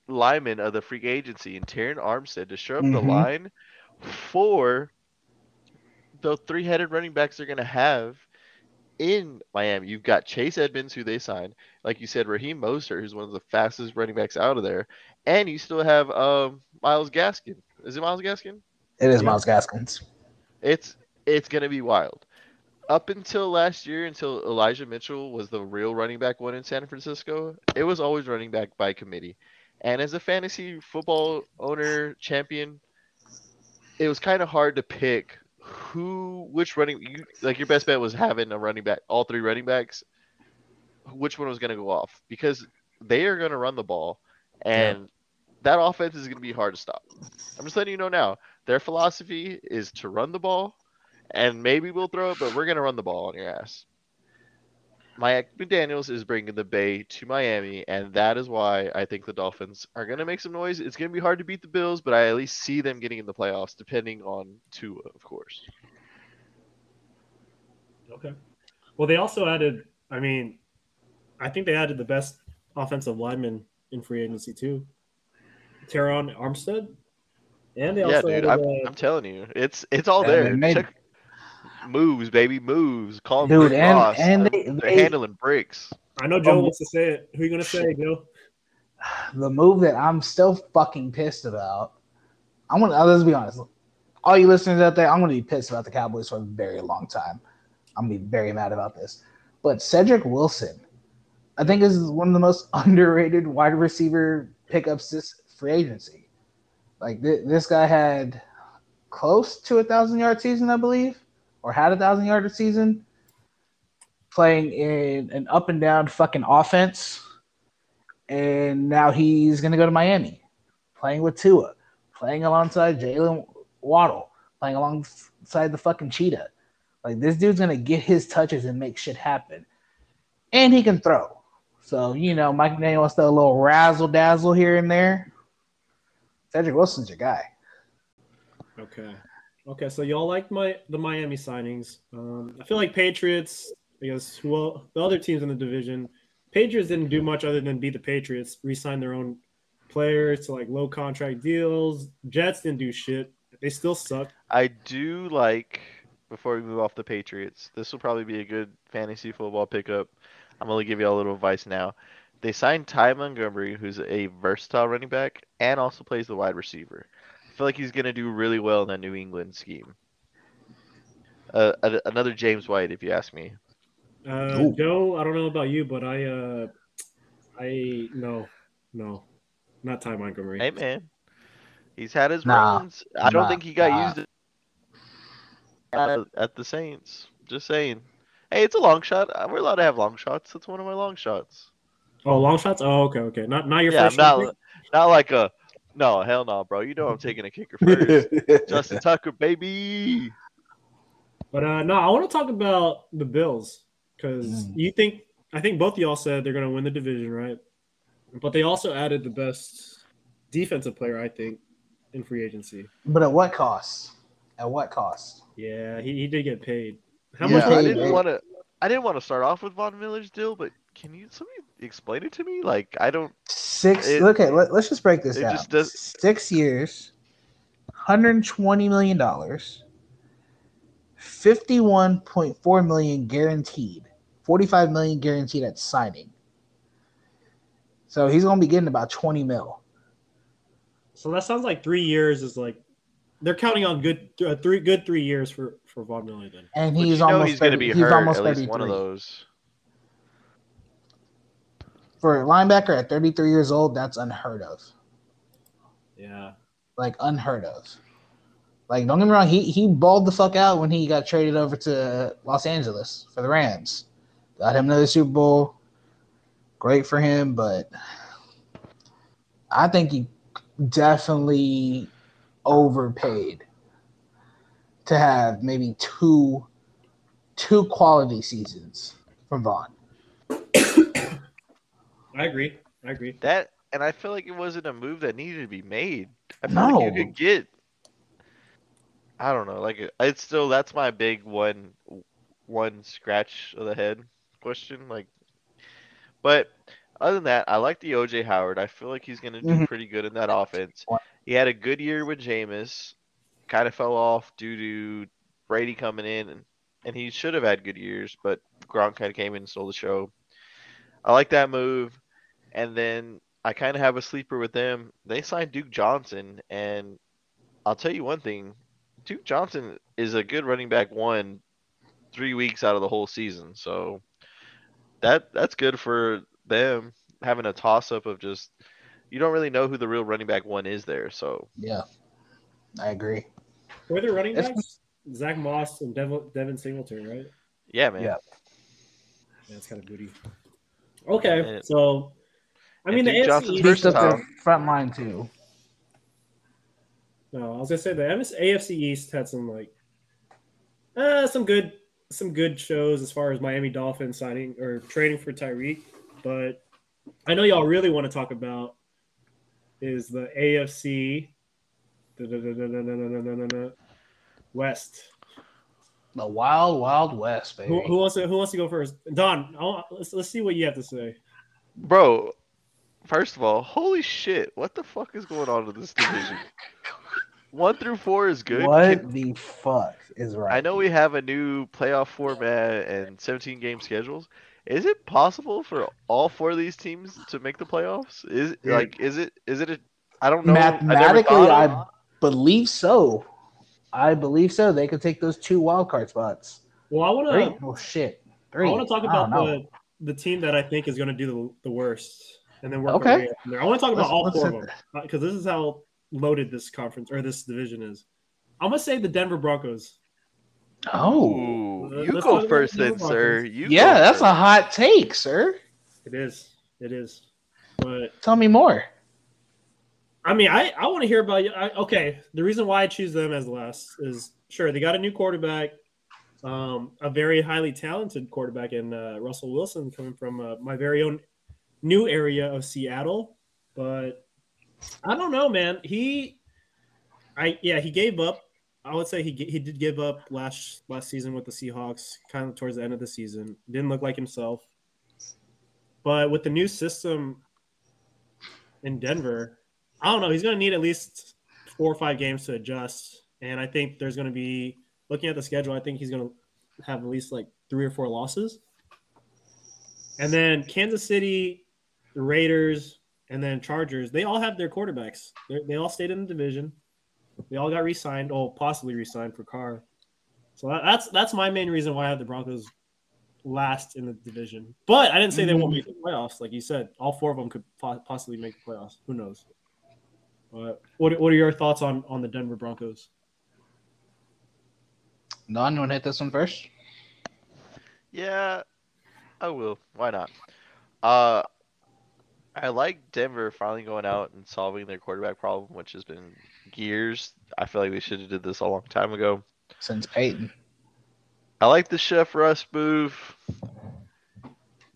linemen of the free agency and Terron Armstead to show up the Mhm. line for the three-headed running backs they're gonna have in Miami. You've got Chase Edmonds, who they signed, like you said, Raheem Mostert, who's one of the fastest running backs out of there, and you still have um Myles Gaskin. Is it Myles Gaskin? It is Yeah. Myles Gaskins. It's it's gonna be wild. Up until last year, until Elijah Mitchell was the real running back one in San Francisco, it was always running back by committee. And as a fantasy football owner champion, it was kind of hard to pick who, which running, you, like your best bet was having a running back, all three running backs, which one was going to go off because they are going to run the ball, and that offense is going to be hard to stop. I'm just letting you know now. Their philosophy is to run the ball, and maybe we'll throw it, but we're going to run the ball on your ass. Mike McDaniels is bringing the Bay to Miami, and that is why I think the Dolphins are going to make some noise. It's going to be hard to beat the Bills, but I at least see them getting in the playoffs, depending on Tua, of course. Okay. Well, they also added. I mean, I think they added the best offensive lineman in free agency too, Terron Armstead, and they yeah, also dude, added. I'm, uh, I'm telling you, it's it's all there. they made- Check, moves, baby, moves. Call Dude, Dude, and- Ross. and they- they're they- handling bricks. I know Joe um, wants to say it. Who are you gonna say, Joe? The move that I'm still fucking pissed about. I'm gonna let's be honest. All you listeners out there, I'm gonna be pissed about the Cowboys for a very long time. I'm gonna be very mad about this. But Cedric Wilson, I think is one of the most underrated wide receiver pickups this free agency. Like th- this guy had close to a thousand yard season, I believe, or had a thousand yard season, playing in an up and down fucking offense and now he's going to go to Miami, playing with Tua, playing alongside Jaylen Waddle, playing alongside the fucking Cheetah. Like this dude's going to get his touches and make shit happen, and he can throw. So you know, Mike McDaniel wants to a little razzle dazzle here and there. Cedric Wilson's your guy. Okay. Okay, so y'all like my the Miami signings. Um, I feel like Patriots, I guess, well, the other teams in the division, Patriots didn't do much other than beat the Patriots, re-sign their own players to like low contract deals. Jets didn't do shit. They still suck. I do like before we move off the Patriots. This will probably be a good fantasy football pickup. I'm gonna give you all a little advice now. They signed Ty Montgomery, who's a versatile running back and also plays the wide receiver. I feel like he's gonna do really well in that New England scheme. Uh, a- another James White, if you ask me. Uh, Ooh. Joe, I don't know about you, but I, uh, I no, no, not Ty Montgomery. Hey man, he's had his Nah, runs. I don't nah, think he got nah. used at, at the Saints. Just saying. Hey, it's a long shot. We're allowed to have long shots. That's one of my long shots. Oh, long shots. Oh, okay, okay. Not not your yeah, first. not shot. not like a no, hell no, bro. You know I'm taking a kicker first. Justin Tucker, baby. But uh, no, I want to talk about the Bills because Mm. you think I think both of y'all said they're going to win the division, right? But they also added the best defensive player, I think, in free agency. but at what cost? At what cost? Yeah, he, he did get paid. How Yeah, much? I didn't want to. I didn't want to start off with Von Miller's deal, but can you somebody explain it to me? Like I don't. Six. It- okay, let, us just break this it down. just does- Six years, hundred twenty million dollars, fifty-one point four million guaranteed, forty-five million guaranteed at signing. So he's gonna be getting about twenty mil. So that sounds like three years is like they're counting on good uh, three good three years for for Von Miller. Then and he's you know almost he's going to be he's hurt. almost At least one of those. For a linebacker at 33 years old, that's unheard of. yeah, Like unheard of. Like don't get me wrong, he he balled the fuck out when he got traded over to Los Angeles for the Rams. Got him another Super Bowl. Great for him, but I think he definitely overpaid to have maybe two two quality seasons from Von. I agree. I agree. That and I feel like it wasn't a move that needed to be made. I feel like you could get. I don't know. Like it's still that's my big one, one scratch of the head question. Like, but other than that, I like the OJ Howard. I feel like he's gonna do Mhm. pretty good in that offense. He had a good year with Jameis. Kind of fell off due to Brady coming in, and, and he should have had good years, but Gronk kind of came in and stole the show. I like that move. And then I kind of have a sleeper with them. They signed Duke Johnson, and I'll tell you one thing: Duke Johnson is a good running back. One, three weeks out of the whole season, so that that's good for them having a toss up of just you don't really know who the real running back one is there. So Yeah, I agree. Were they running If- backs? Zach Moss and Devin, Devin Singletary, right? yeah, man. Yeah. Yeah, kind of booty. Okay, And- so I mean, the AFC East up their front line too. No, I was gonna say the AFC East had some like, uh, some good some good shows as far as Miami Dolphins signing or trading for Tyreek, but I know y'all really want to talk about is the AFC West. The wild, wild west, baby. Who, who, wants to Who wants to go first? Don, I'll, let's let's see what you have to say. Bro, first of all, holy shit, what the fuck is going on in this division? One through four is good. what Can- the fuck is right? I know we have a new playoff format and 17 game schedules. Is it possible for all four of these teams to make the playoffs? Is Yeah. like is it is it a I don't know. Mathematically, thought I believe so. I believe so. They could take those two wild card spots. Well, I want to Oh shit. I want to talk about the the team that I think is going to do the, the worst, and then work Okay. our way up from there. I want to talk about Let's- all let's four of them because this is how loaded this conference or this division is. I'm gonna say the Denver Broncos. Oh. Uh, you go first then, Denver sir. You Yeah, go that's first. a hot take, sir. It is. It is. But Tell me more. I mean, I, I want to hear about you. I, okay, the reason why I choose them as last is sure they got a new quarterback, um, a very highly talented quarterback in uh, Russell Wilson coming from uh, my very own new area of Seattle. But I don't know, man. He, I yeah, he gave up. I would say he he did give up last last season with the Seahawks, kind of towards the end of the season. Didn't look like himself. But with the new system in Denver, I don't know. He's going to need at least four or five games to adjust, and I think there's going to be looking at the schedule. I think he's going to have at least like three or four losses, and then Kansas City, the Raiders, and then Chargers. They all have their quarterbacks. They're, they all stayed in the division. They all got re-signed, or possibly re-signed for Carr. So that, that's that's my main reason why I have the Broncos last in the division. But I didn't say they won't make the playoffs. Like you said, all four of them could po- possibly make the playoffs. Who knows? But what what are your thoughts on on the Denver Broncos? Don, you want to hit this one first? Yeah, I will. Why not? Uh, I like Denver finally going out and solving their quarterback problem, which has been years. I feel like they should have did this a long time ago. Since Peyton. I like the Chef Russ move,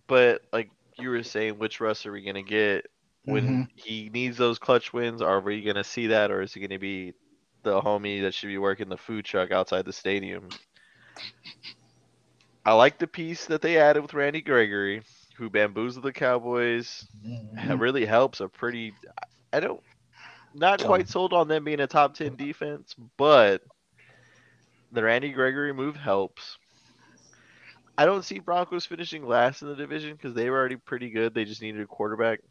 but like you were saying, which Russ are we gonna get when Mhm. he needs those clutch wins? Are we gonna see that, or is he gonna be the homie that should be working the food truck outside the stadium? I like the piece that they added with Randy Gregory, who bamboozled the Cowboys. Mhm. Really helps a pretty. I don't. Not quite sold on them being a top ten defense, but the Randy Gregory move helps. I don't see Broncos finishing last in the division because they were already pretty good. They just needed a quarterback.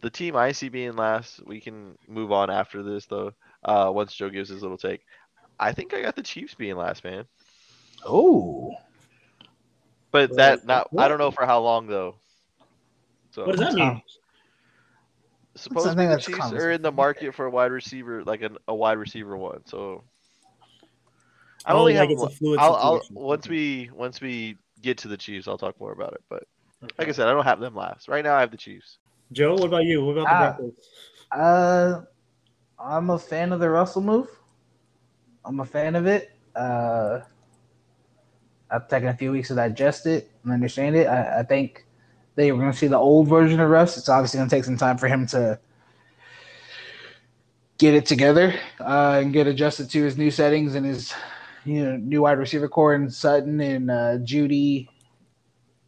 The team I see being last, we can move on after this though. Uh, once Joe gives his little take, I think I got the Chiefs being last, man. Oh. But Well, that not. I don't know for how long though. So What does that mean? supposedly the that's Chiefs common are in the market for a wide receiver, like an, a wide receiver one. So I Oh, only like have. it's fluid I'll, I'll once we once we get to the Chiefs, I'll talk more about it. But like I said, I don't have them last. Right now, I have the Chiefs. Joe, what about you? What about the Ah. Broncos? Uh, I'm a fan of the Russell move. I'm a fan of it. Uh, I've taken a few weeks to digest it and understand it. I, I think they were going to see the old version of Russ. It's obviously going to take some time for him to get it together uh, and get adjusted to his new settings and his you know new wide receiver core and Sutton and uh, Jeudy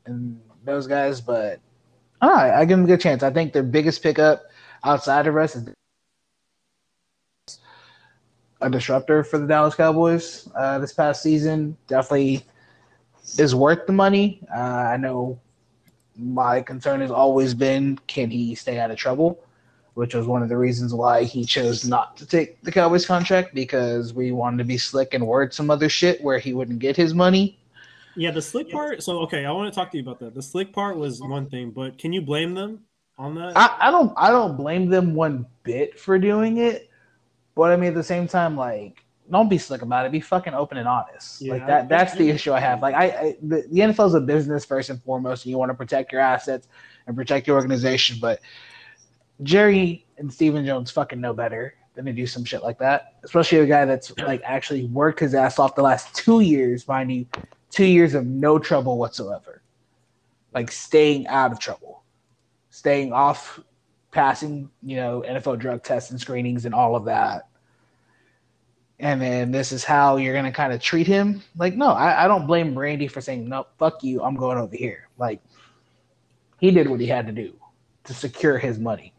and those guys. But right, I give him a good chance. I think their biggest pickup outside of Russ is a disruptor for the Dallas Cowboys uh, this past season. Definitely is worth the money. Uh, I know my concern has always been can he stay out of trouble, which was one of the reasons why he chose not to take the Cowboys contract because we wanted to be slick and word some other shit where he wouldn't get his money. Yeah, the slick part. So okay, I want to talk to you about that. The slick part was one thing, but can you blame them on that? I, I don't I don't blame them one bit for doing it, but I mean at the same time, like don't be slick about it. Be fucking open and honest. Yeah, like that. That's the issue I have. Like I, I the, the NFL is a business first and foremost, and you want to protect your assets and protect your organization. But Jerry and Stephen Jones fucking know better than to do some shit like that. Especially a guy that's like actually worked his ass off the last two years, mind you, two years of no trouble whatsoever. Like staying out of trouble, staying off, passing, you know, NFL drug tests and screenings and all of that and then this is how you're gonna kind of treat him. Like, no, I, I don't blame Brandy for saying no. Fuck you, I'm going over here. Like, he did what he had to do to secure his money.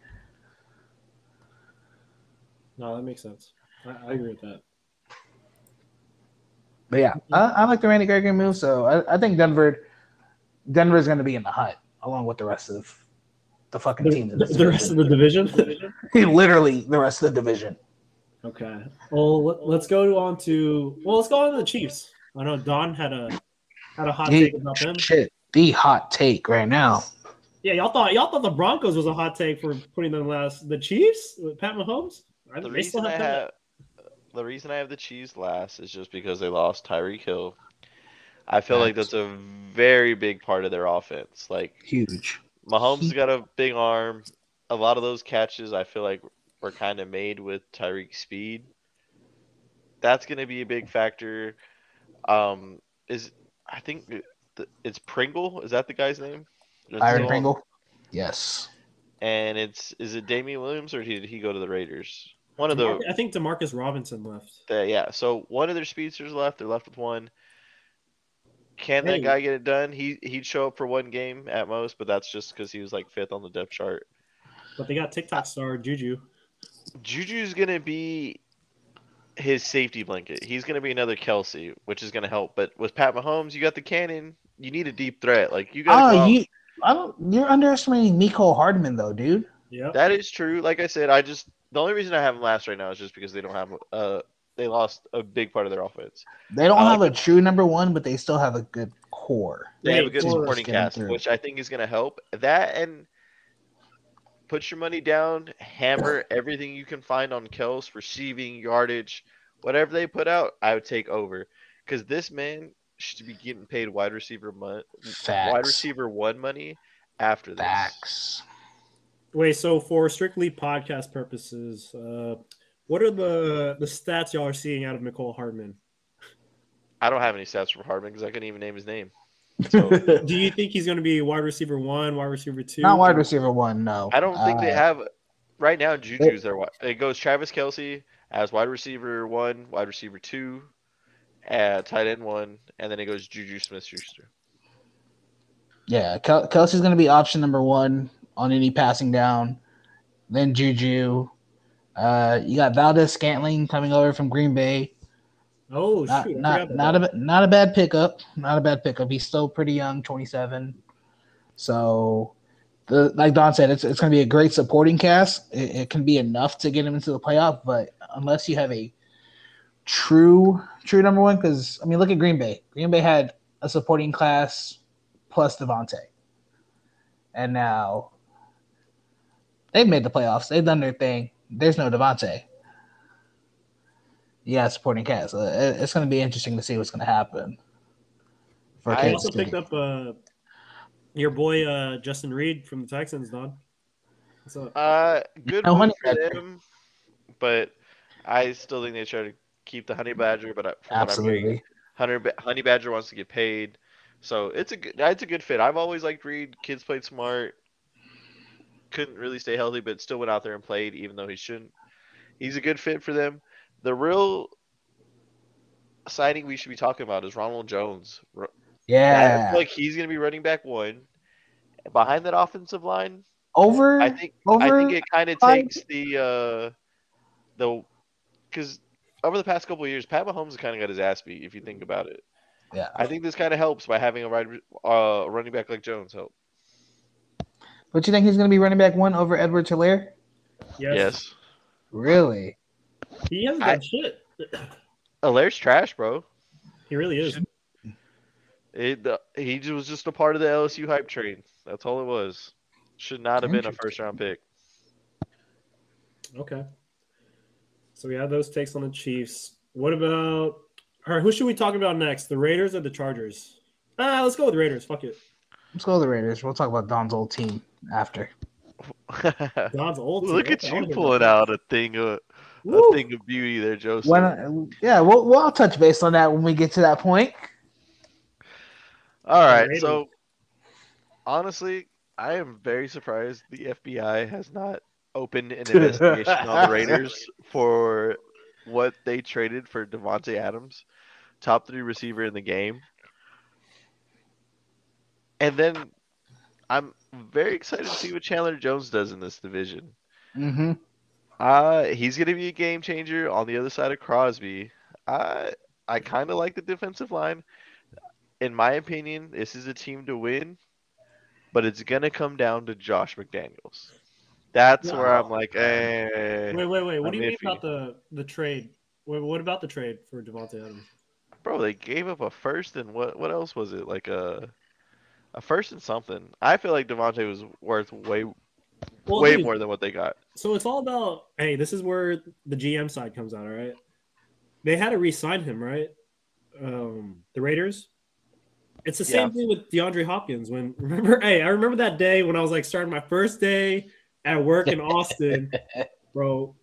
No, that makes sense. I, I agree with that. But yeah, I, I like the Randy Gregory move. So I, I think Denver, Denver is going to be in the hunt along with the rest of the fucking The, teams. in the, the rest of the division. literally the rest of the division. Okay. Well, let, let's go on to well, let's go on to the Chiefs. I know Don had a had a hot He- take about them. shit, the hot take right now. Yeah, y'all thought y'all thought the Broncos was a hot take for putting them last. The Chiefs with Pat Mahomes. Are The they reason I have Pat- have the reason I have the Chiefs last is just because they lost Tyreek Hill. I feel like that's a very big part of their offense. Like Huge. Mahomes has got a big arm. A lot of those catches I feel like were kind of made with Tyreek speed. That's going to be a big factor. Um, is I think it's Pringle. Is that the guy's name? That's Byron Pringle. Yes. And it's is it Damian Williams or did he go to the Raiders? One of the I think Demarcus Robinson left. The, yeah, so one of their speedsters left. They're left with one. Can Hey. that guy get it done? He he'd show up for one game at most, but that's just because he was like fifth on the depth chart. But they got TikTok star Juju. Juju's gonna be his safety blanket. He's gonna be another Kelce, which is gonna help. But with Pat Mahomes, you got the cannon. You need a deep threat. Like you got. Oh, you. I don't. You're underestimating Mecole Hardman though, dude. Yep. That is true. Like I said, I just the only reason I have him last right now is just because they don't have uh they lost a big part of their offense. They don't I have a true number one, but they still have a good core. They have a good supporting cast, through. which I think is going to help. That and put your money down, hammer everything you can find on Kels, receiving, yardage, whatever they put out, I would take over. Because this man should be getting paid wide receiver mon- Facts. wide receiver one money after this. Facts. Wait, so for strictly podcast purposes, uh, what are the the stats y'all are seeing out of Mecole Hardman? I don't have any stats for Hardman because I couldn't even name his name. So Do you think he's going to be wide receiver one, wide receiver two? Not wide receiver one, no. I don't think they Uh, have right now. Juju's their wi- it goes Travis Kelce as wide receiver one, wide receiver two, uh, tight end one, and then it goes Juju Smith Schuster. Yeah, Kel- Kelce's going to be option number one on any passing down. Then Juju. Uh, you got Valdez Scantling coming over from Green Bay. Oh Not shoot! Not not a not a bad pickup. Not a bad pickup. He's still pretty young, twenty seven. So, the like Don said, it's it's going to be a great supporting cast. It, it can be enough to get him into the playoff, but unless you have a true true number one, because I mean, look at Green Bay. Green Bay had a supporting class plus Davante, and now they've made the playoffs. They've done their thing. There's no Davante. Yeah, supporting cast. Uh, it- it's going to be interesting to see what's going to happen. For I I also picked up uh, your boy uh, Justin Reid from the Texans, Don. What's up? Uh, good No move honey for badger. them, but I still think they try to keep the honey badger. But I- from what I'm hearing, Absolutely. Hunter Honey Badger wants to get paid, so it's a good it's a good fit. I've always liked Reed. Kids played smart. Couldn't really stay healthy, but still went out there and played, even though he shouldn't. He's a good fit for them. The real signing we should be talking about is Ronald Jones. Ro- I Yeah. feel like he's going to be running back one. Behind that offensive line, over. I think Over I think it kind of takes the uh the because over the past couple of years, Pat Mahomes has kind of got his ass beat. If you think about it, yeah. I think this kind of helps by having a wide uh running back like Jones help. But you think he's going to be running back one over Edward Helaire? Yes. Yes, Really? He hasn't I- done shit. Alaire's trash, bro. He really is. It, the, he was just a part of the LSU hype train. That's all it was. Should not have been a first round pick. Okay. So we have those takes on the Chiefs. What about all right, who should we talk about next? The Raiders or the Chargers? Ah, let's go with the Raiders. Fuck it. Let's go with the Raiders. We'll talk about Don's old team after. Don's old. Team. Look at you pulling out a thing of Woo! a thing of beauty there, Joseph. When, uh, yeah, we'll, we'll touch base on that when we get to that point. All right, Raiders. so honestly, I am very surprised the FBI has not opened an investigation on the Raiders for what they traded for Davante Adams, top three receiver in the game. And then I'm very excited to see what Chandler Jones does in this division. Mm-hmm. Uh, he's going to be a game changer on the other side of Crosby. I I kind of like the defensive line. In my opinion, this is a team to win, but it's going to come down to Josh McDaniels. That's where I'm like, eh. Wait, wait, wait. What I'm do you mean about the the trade? Wait, what about the trade for Davante Adams? Bro, they gave up a first and what what else was it? Like a a first and something. I feel like Davante was worth way Well, way dude, more than what they got. So it's all about. Hey, this is where the GM side comes out. All right, they had to re-sign him, right? Um, the Raiders. It's the same Yeah. thing with DeAndre Hopkins. When remember, hey, I remember that day when I was like starting my first day at work in Austin, bro.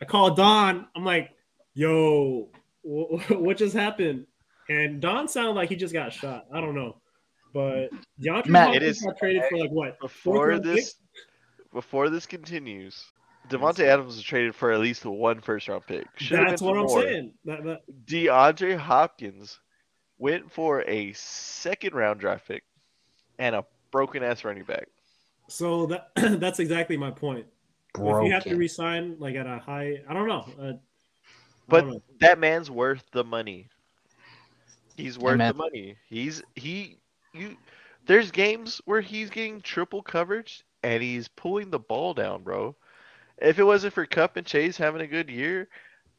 I called Don. I'm like, "Yo, wh- what just happened?" And Don sounded like he just got shot. I don't know, but DeAndre Matt, Hopkins it is- got traded for like what? Before pick? This before this continues, Davante Adams was traded for at least one first round pick. Should've That's what I'm more. saying. That, that, DeAndre Hopkins went for a second round draft pick and a broken ass running back. So that that's exactly my point. If you have to resign like at a high, I don't know. Uh, I But don't know. that man's worth the money. He's worth man. the money. He's he you there's games where he's getting triple coverage and he's pulling the ball down, bro. If it wasn't for Kupp and Chase having a good year,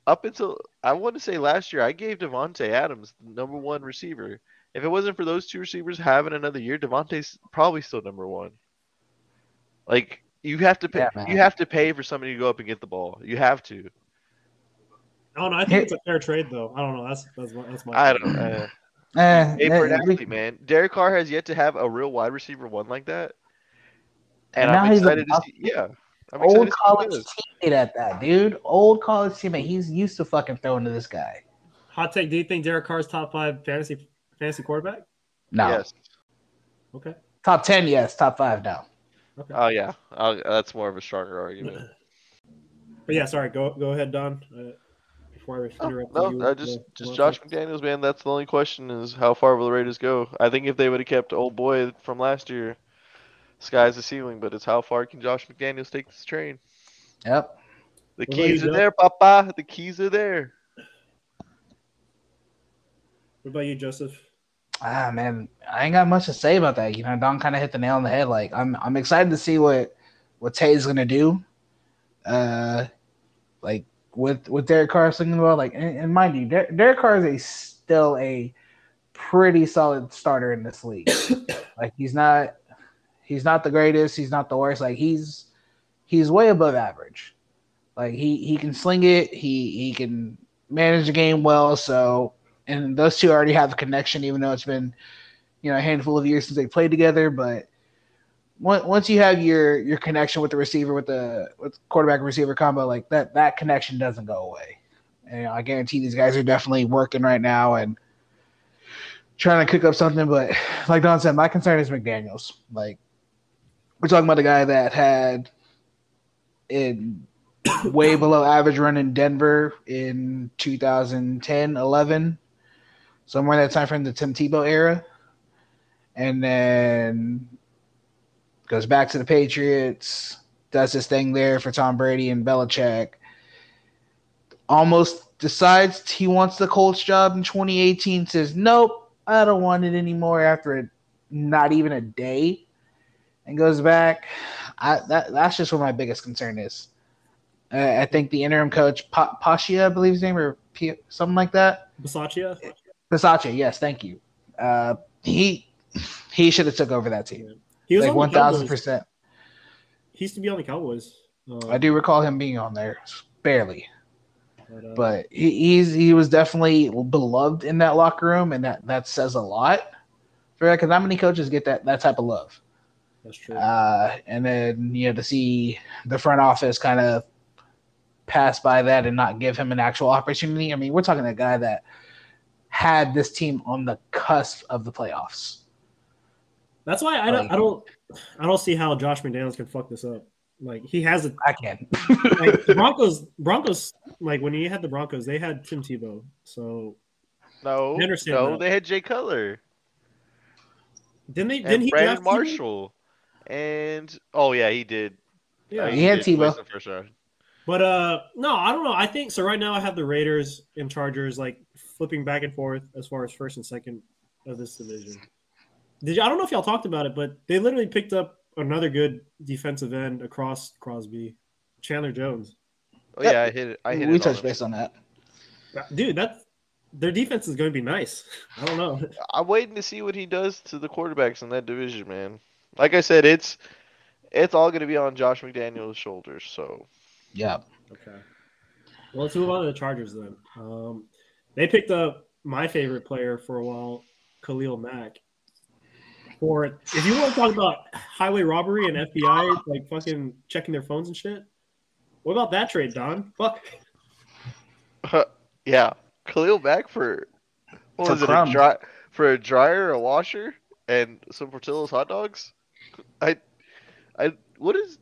up until I want to say last year, I gave Davante Adams the number one receiver. If it wasn't for those two receivers having another year, Davante's probably still number one. Like you have to pay, Yeah, you have to pay for somebody to go up and get the ball. You have to. I don't know. I think it's a fair trade though. I don't know. That's that's my, that's my. I don't know. Eh, Hey, for an man. Derek Carr has yet to have a real wide receiver one like that. And And now I'm he's a excited to see. Yeah, I'm old to see what he college teammate at that, dude. Old college teammate. He's used to fucking throwing to this guy. Hot take. Do you think Derek Carr's top five fantasy fantasy quarterback? No. Yes. Okay. Top 10, yes. Top 5, no. Okay. Oh yeah. i that's more of a stronger argument. but yeah, sorry. Go go ahead, Don. Uh, before I Oh, interrupt no, you. I just uh, just well, Josh McDaniels, man. That's the only question is how far will the Raiders go? I think if they would have kept old boy from last year, sky's the ceiling. But it's how far can Josh McDaniels take this train? Yep. The keys you, are Joe? there, Papa. The keys are there. What about you, Joseph? Ah man, I ain't got much to say about that. You know, Don kind of hit the nail on the head. Like I'm, I'm excited to see what what Tay's gonna do. Uh, like with with Derek Carr singing well. Like, and, and mind you, Der- Derek Carr is a still a pretty solid starter in this league. like he's not, he's not the greatest. He's not the worst. Like he's he's way above average. Like he he can sling it. He he can manage the game well. So and those two already have a connection, even though it's been, you know, a handful of years since they played together. But once you have your your connection with the receiver, with the with quarterback and receiver combo, like that, that connection doesn't go away. And I guarantee these guys are definitely working right now, and trying to cook up something, but like Don said, my concern is McDaniels. Like we're talking about a guy that had in way below average run in Denver in 2010, 11, somewhere in that time frame, the Tim Tebow era, and then goes back to the Patriots, does his thing there for Tom Brady and Belichick. Almost decides he wants the Colts job in 2018. Says nope, I don't want it anymore. After not even a day, and goes back. I that that's just where my biggest concern is. Uh, I think the interim coach pa- I believe his name, or P- something like that. Bisaccia? Versace, yes, thank you. Uh, he he should have took over that team. He was Like one thousand percent. He used to be on the Cowboys. Uh, I do recall him being on there, barely, But, uh, but he, he's he was definitely beloved in that locker room, and that that says a lot. For because not many coaches get that that type of love. That's true. Uh, and then you know to see the front office kind of pass by that and not give him an actual opportunity. I mean, we're talking a guy that had this team on the cusp of the playoffs. that's why I don't, like- I don't, I don't see how Josh McDaniels can fuck this up. Like he has a I can. like Broncos. Broncos like when he had the Broncos, they had Tim Tebow. So No, no, that. they had Jay Cutler didn't they? and Didn't he Brandon draft Tebow? Marshall, and oh yeah, he did. Yeah, Uh, He had did twice Tebow. in the first round. But uh no, I don't know. I think so right now I have the Raiders and Chargers like flipping back and forth as far as first and second of this division. Did you, I don't know if y'all talked about it, but they literally picked up another good defensive end across Crosby, Chandler Jones. Oh Yep. yeah, I hit it. I hit we it. touched on him. base on that. Dude, that's their defense is going to be nice. I don't know. I'm waiting to see what he does to the quarterbacks in that division, man. Like I said, it's it's all gonna be on Josh McDaniel's shoulders. So Yeah. Okay. Well, let's move on to the Chargers then. Um, they picked up my favorite player for a while, Khalil Mack. For if you want to talk about highway robbery and FBI like fucking checking their phones and shit, what about that trade, Don? Fuck. yeah, Khalil Mack for what For was it? A dry, for a dryer, a washer, and some Portillo's hot dogs. I, I what is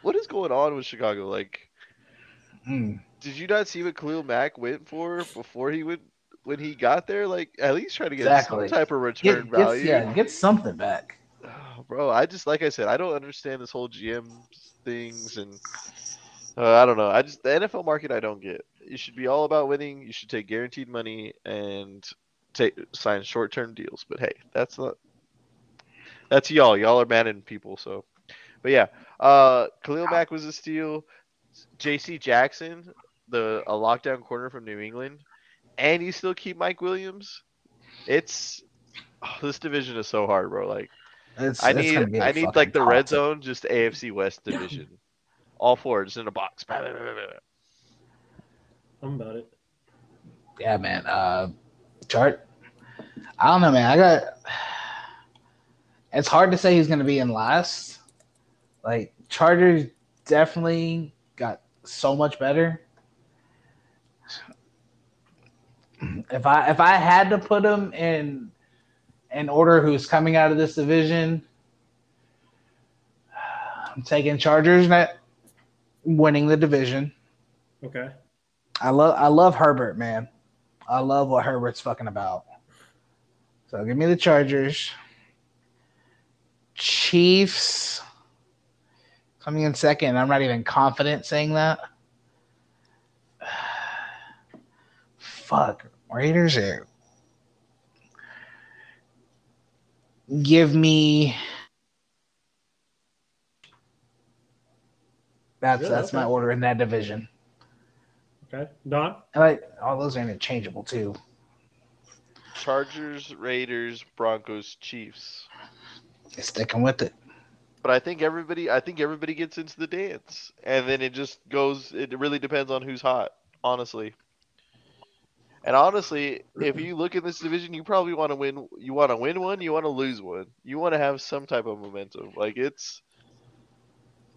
what is going on with Chicago? Like, Mm. did you not see what Khalil Mack went for before he went when he got there? Like, at least try to get Exactly. some type of return Get, value. get, yeah, get something back. Oh, bro, I just like I said, I don't understand this whole GM things and uh, I don't know. I just the NFL market I don't get. You should be all about winning. You should take guaranteed money and take sign short term deals. But hey, that's not that's y'all. Y'all are Madden people. So, but yeah, uh, Khalil Mack was a steal. J.C. Jackson, the a lockdown corner from New England, and you still keep Mike Williams. It's oh, this division is so hard, bro. Like. It's, I it's need gonna be a I need like the red zone, just AFC West division. All four just in a box. I'm about it. Yeah, man. Uh, chart. I don't know, man. I got. It's hard to say he's going to be in last. Like Chargers definitely got so much better. If I if I had to put them in in order who's coming out of this division, I'm taking Chargers net winning the division. Okay. I love I love Herbert, man. I love what Herbert's fucking about. So give me the Chargers. Chiefs coming in second. I'm not even confident saying that. Fuck. Raiders are give me that's Yeah, that's my order in that division. Okay. Don? And like all those are interchangeable too. Chargers, Raiders, Broncos, Chiefs. Sticking with it. But I think everybody I think everybody gets into the dance. And then it just goes it really depends on who's hot, honestly. And honestly, if you look in this division, you probably want to win you want to win one, you want to lose one. You want to have some type of momentum. Like it's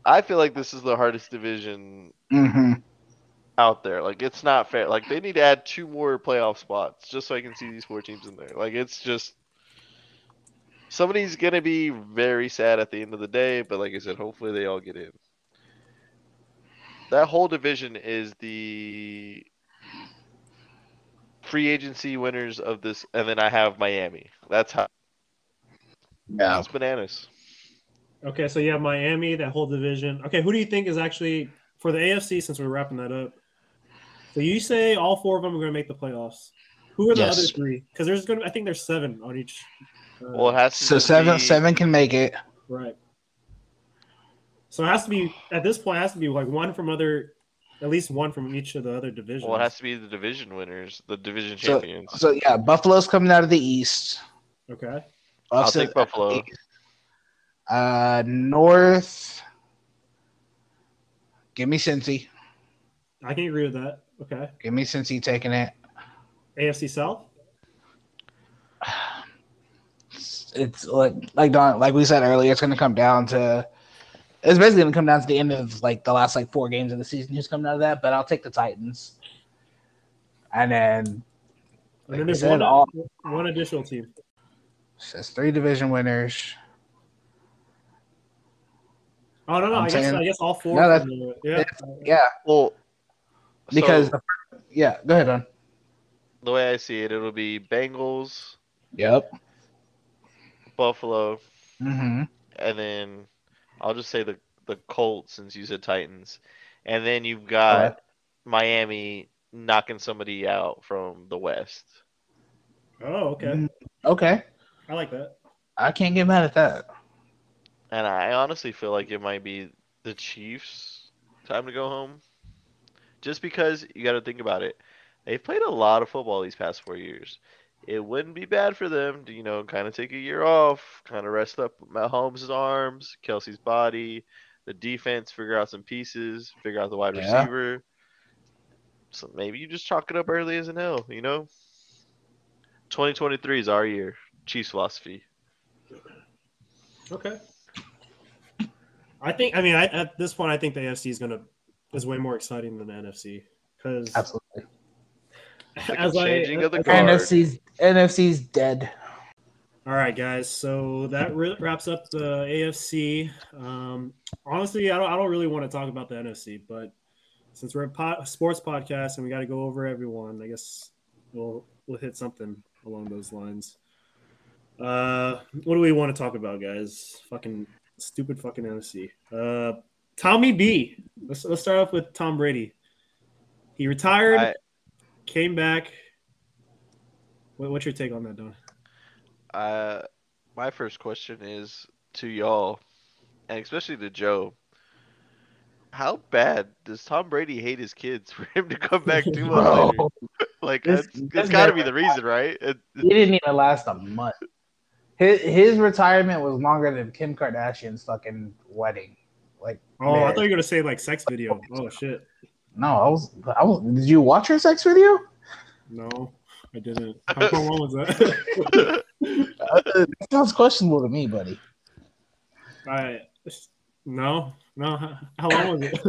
I feel like this is the hardest division Mm-hmm. out there. Like it's not fair. Like they need to add two more playoff spots just so I can see these four teams in there. Like it's just somebody's gonna be very sad at the end of the day. But like I said, hopefully they all get in. That whole division is the free agency winners of this, and then I have Miami. That's how Yeah. it's bananas. Okay, so you have Miami, that whole division. Okay, who do you think is actually for the AFC? Since we're wrapping that up, so you say all four of them are going to make the playoffs. Who are the Yes. other three? Because there's going to, I think there's seven on each. Well, it has to So just seven be- seven can make it. right. So it has to be at this point. It has to be like one from other, at least one from each of the other divisions. Well, it has to be the division winners, the division So- champions. So yeah, Buffalo's coming out of the East. Okay. I'll take Buffalo. Uh, North. Give me Cincy. I can agree with that. Okay. Give me Cincy taking it. AFC South. It's, it's like like Don, like we said earlier, it's going to come down to. It's basically going to come down to the end of like the last like four games of the season. Who's coming out of that? But I'll take the Titans. And then, And then there's said, one, all one additional team. says three division winners. Oh no, no. I'm I guess saying- I guess all four. No, that's- the- yeah. Yeah, Well, because so the, yeah. Go ahead, Don. the way I see it, it'll be Bengals, Yep. Buffalo, Mm-hmm. and then I'll just say the the Colts since you said Titans, and then you've got Miami knocking somebody out from the West. Oh, okay. Mm, Okay. I like that. I can't get mad at that. And I honestly feel like it might be the Chiefs' time to go home. Just because you got to think about it. They've played a lot of football these past four years. It wouldn't be bad for them to, you know, kind of take a year off, kind of rest up Mahomes' arms, Kelce's body, the defense, figure out some pieces, figure out the wide Yeah. receiver. So maybe you just chalk it up early as an L, you know? 2023 is our year. Chiefs philosophy. Okay. I think. I mean, I, at this point, I think the AFC is gonna is way more exciting than the NFC because Absolutely. Like a as I of the as- guard. NFC's NFC's dead. All right, guys. So that re- wraps up the AFC. Um, honestly, I don't. I don't really want to talk about the NFC, but since we're a po- sports podcast and we got to go over everyone, I guess we'll we'll hit something along those lines. Uh, what do we want to talk about, guys? Fucking stupid, fucking NFC. Uh, Tommy B. Let's let's start off with Tom Brady. He retired, I- came back. What, what's your take on that, Don? Uh, my first question is to y'all, and especially to Joe. How bad does Tom Brady hate his kids for him to come back two months later? Bro, Like This- that's, this that's got to be the reason, right? It, he didn't even last a month. His his retirement was longer than Kim Kardashian's fucking wedding. Like, Oh, I thought you were gonna say like sex video. Oh shit. No, I was, I was. Did you watch her sex video? No, I didn't. How, long was that? Uh, that sounds questionable to me, buddy. I no, no. How, how long was it?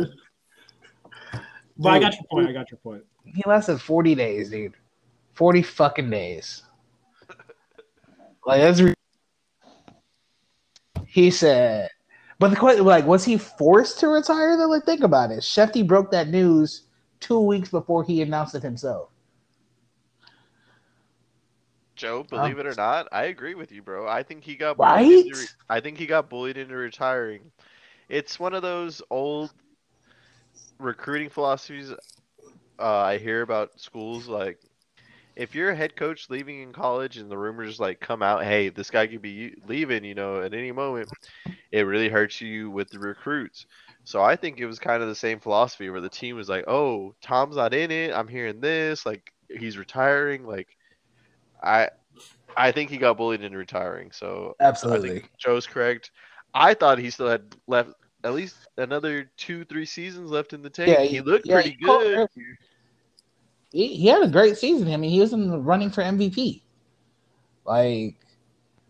but I got your point. I got your point. He lasted forty days, dude. Forty fucking days. Like that's. Re- he said, but the question, like, was he forced to retire? Though, like, think about it. Schefty broke that news two weeks before he announced it himself. Joe, believe it or not, I agree with you, bro. I think he got Right? bullied into re- I think he got bullied into retiring. It's one of those old recruiting philosophies uh, I hear about schools like if you're a head coach leaving in college and the rumors like come out, hey, this guy could be leaving, you know, at any moment, it really hurts you with the recruits. So I think it was kind of the same philosophy where the team was like, "Oh, Tom's not in it. I'm hearing this. Like he's retiring. Like I, I think he got bullied into retiring. So Absolutely. Joe's correct. I thought he still had left at least another two, three seasons left in the tank. Yeah, he looked yeah, pretty he called good. He, he had a great season. I mean, he was in the running for MVP. Like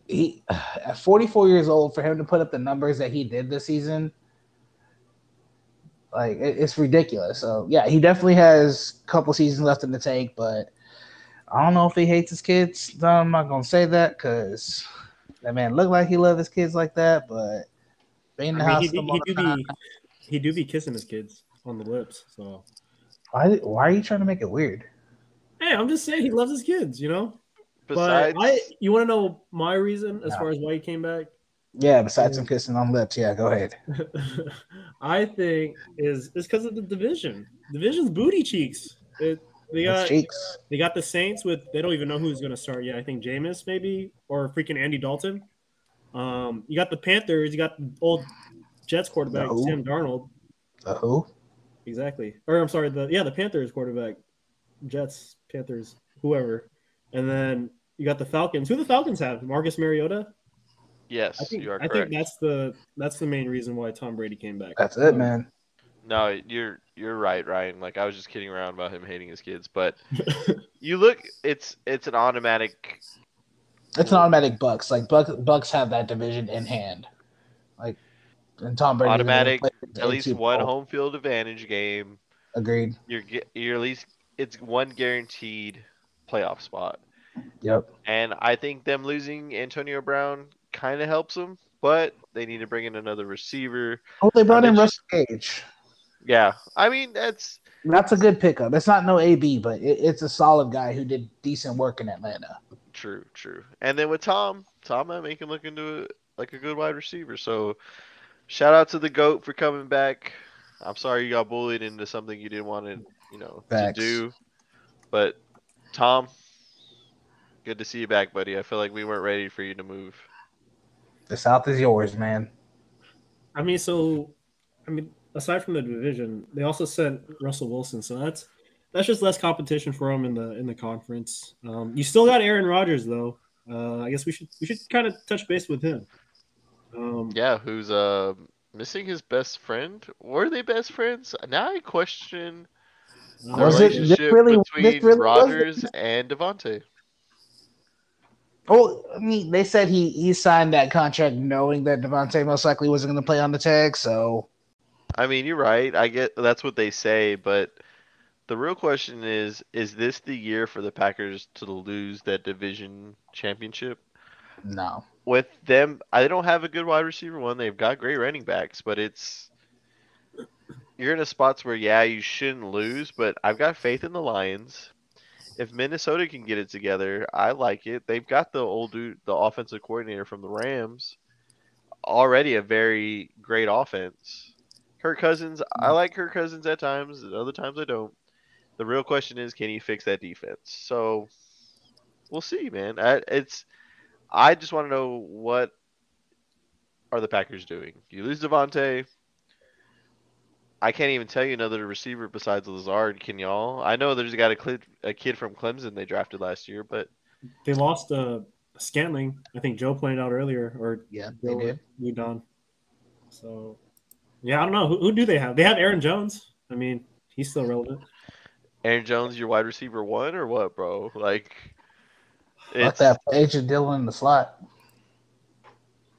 he at 44 years old for him to put up the numbers that he did this season. Like it, it's ridiculous. So yeah, he definitely has a couple seasons left in the tank, but I don't know if he hates his kids. No, I'm not gonna say that because that man looked like he loved his kids like that, but being in the I mean, house he, he, he do time- be he do be kissing his kids on the lips. So why, why are you trying to make it weird? hey, I'm just saying he loves his kids, you know. Besides, but I, you want to know my reason as No. far as why he came back? Yeah, besides some kissing on lips, yeah, go ahead. I think is is because of the division. Division's booty cheeks. It, they got cheeks. they got the Saints with they don't even know who's going to start yet. I think Jameis maybe or freaking Andy Dalton. Um, you got the Panthers. You got the old Jets quarterback The? Sam Darnold. The who? Exactly. Or I'm sorry, the yeah the Panthers quarterback, Jets Panthers whoever, and then you got the Falcons. Who the Falcons have? Marcus Mariota. yes, I think you are I correct. think that's the that's the main reason why Tom Brady came back. That's it, um, man. No, you're you're right, Ryan. Like I was just kidding around about him hating his kids, but you look, it's it's an automatic. It's an automatic Bucks. Like Bucks, Bucks have that division in hand. And Tom Brady Automatic, At least one home field advantage game. Agreed. You're you're at least it's one guaranteed playoff spot, Yep. and I think them losing Antonio Brown kind of helps them, but they need to bring in another receiver. Oh, they brought in Russell Gage. Yeah, I mean that's That's a good pickup. It's not no AB, but it, it's a solid guy who did decent work in Atlanta. True, true. And then with Tom, Tom might make him look into it like a good wide receiver. So shout out to the GOAT for coming back. I'm sorry you got bullied into something you didn't want to, you know, Facts. to do. But Tom, good to see you back, buddy. I feel like we weren't ready for you to move. The South is yours, man. I mean, so I mean, aside from the division, they also sent Russell Wilson, so that's that's just less competition for him in the in the conference. Um, you still got Aaron Rodgers though. Uh, I guess we should we should kind of touch base with him. Um, Yeah, who's uh missing his best friend? Were they best friends? Now I question the Was it- relationship really- this between really Rodgers and Davante. Oh, I mean, they said he he signed that contract knowing that Davante most likely wasn't going to play on the tag. So I mean, you're right. I get that's what they say, but the real question is is this the year for the Packers to lose that division championship? no, With them, I don't have a good wide receiver one. They've got great running backs, but it's you're in a spots where yeah, you shouldn't lose, but I've got faith in the Lions. If Minnesota can get it together, I like it. They've got the old dude, the offensive coordinator from the Rams, already a very great offense. Kirk Cousins, I mm-hmm. like Kirk Cousins at times, at other times I don't. The real question is, can he fix that defense? So we'll see, man. I, it's I just want to know what are the Packers doing. You lose Davante. I can't even tell you another receiver besides Lazard. Can y'all? I know there's got a, cl- a kid from Clemson they drafted last year, but they lost uh, Scantling. I think Joe pointed out earlier, or yeah, they Joe did. moved on. So yeah, I don't know who, who do they have. They have Aaron Jones. I mean, he's still relevant. Aaron Jones, your wide receiver one or what, bro? Like, Fuck it's that AJ Dillon in the slot.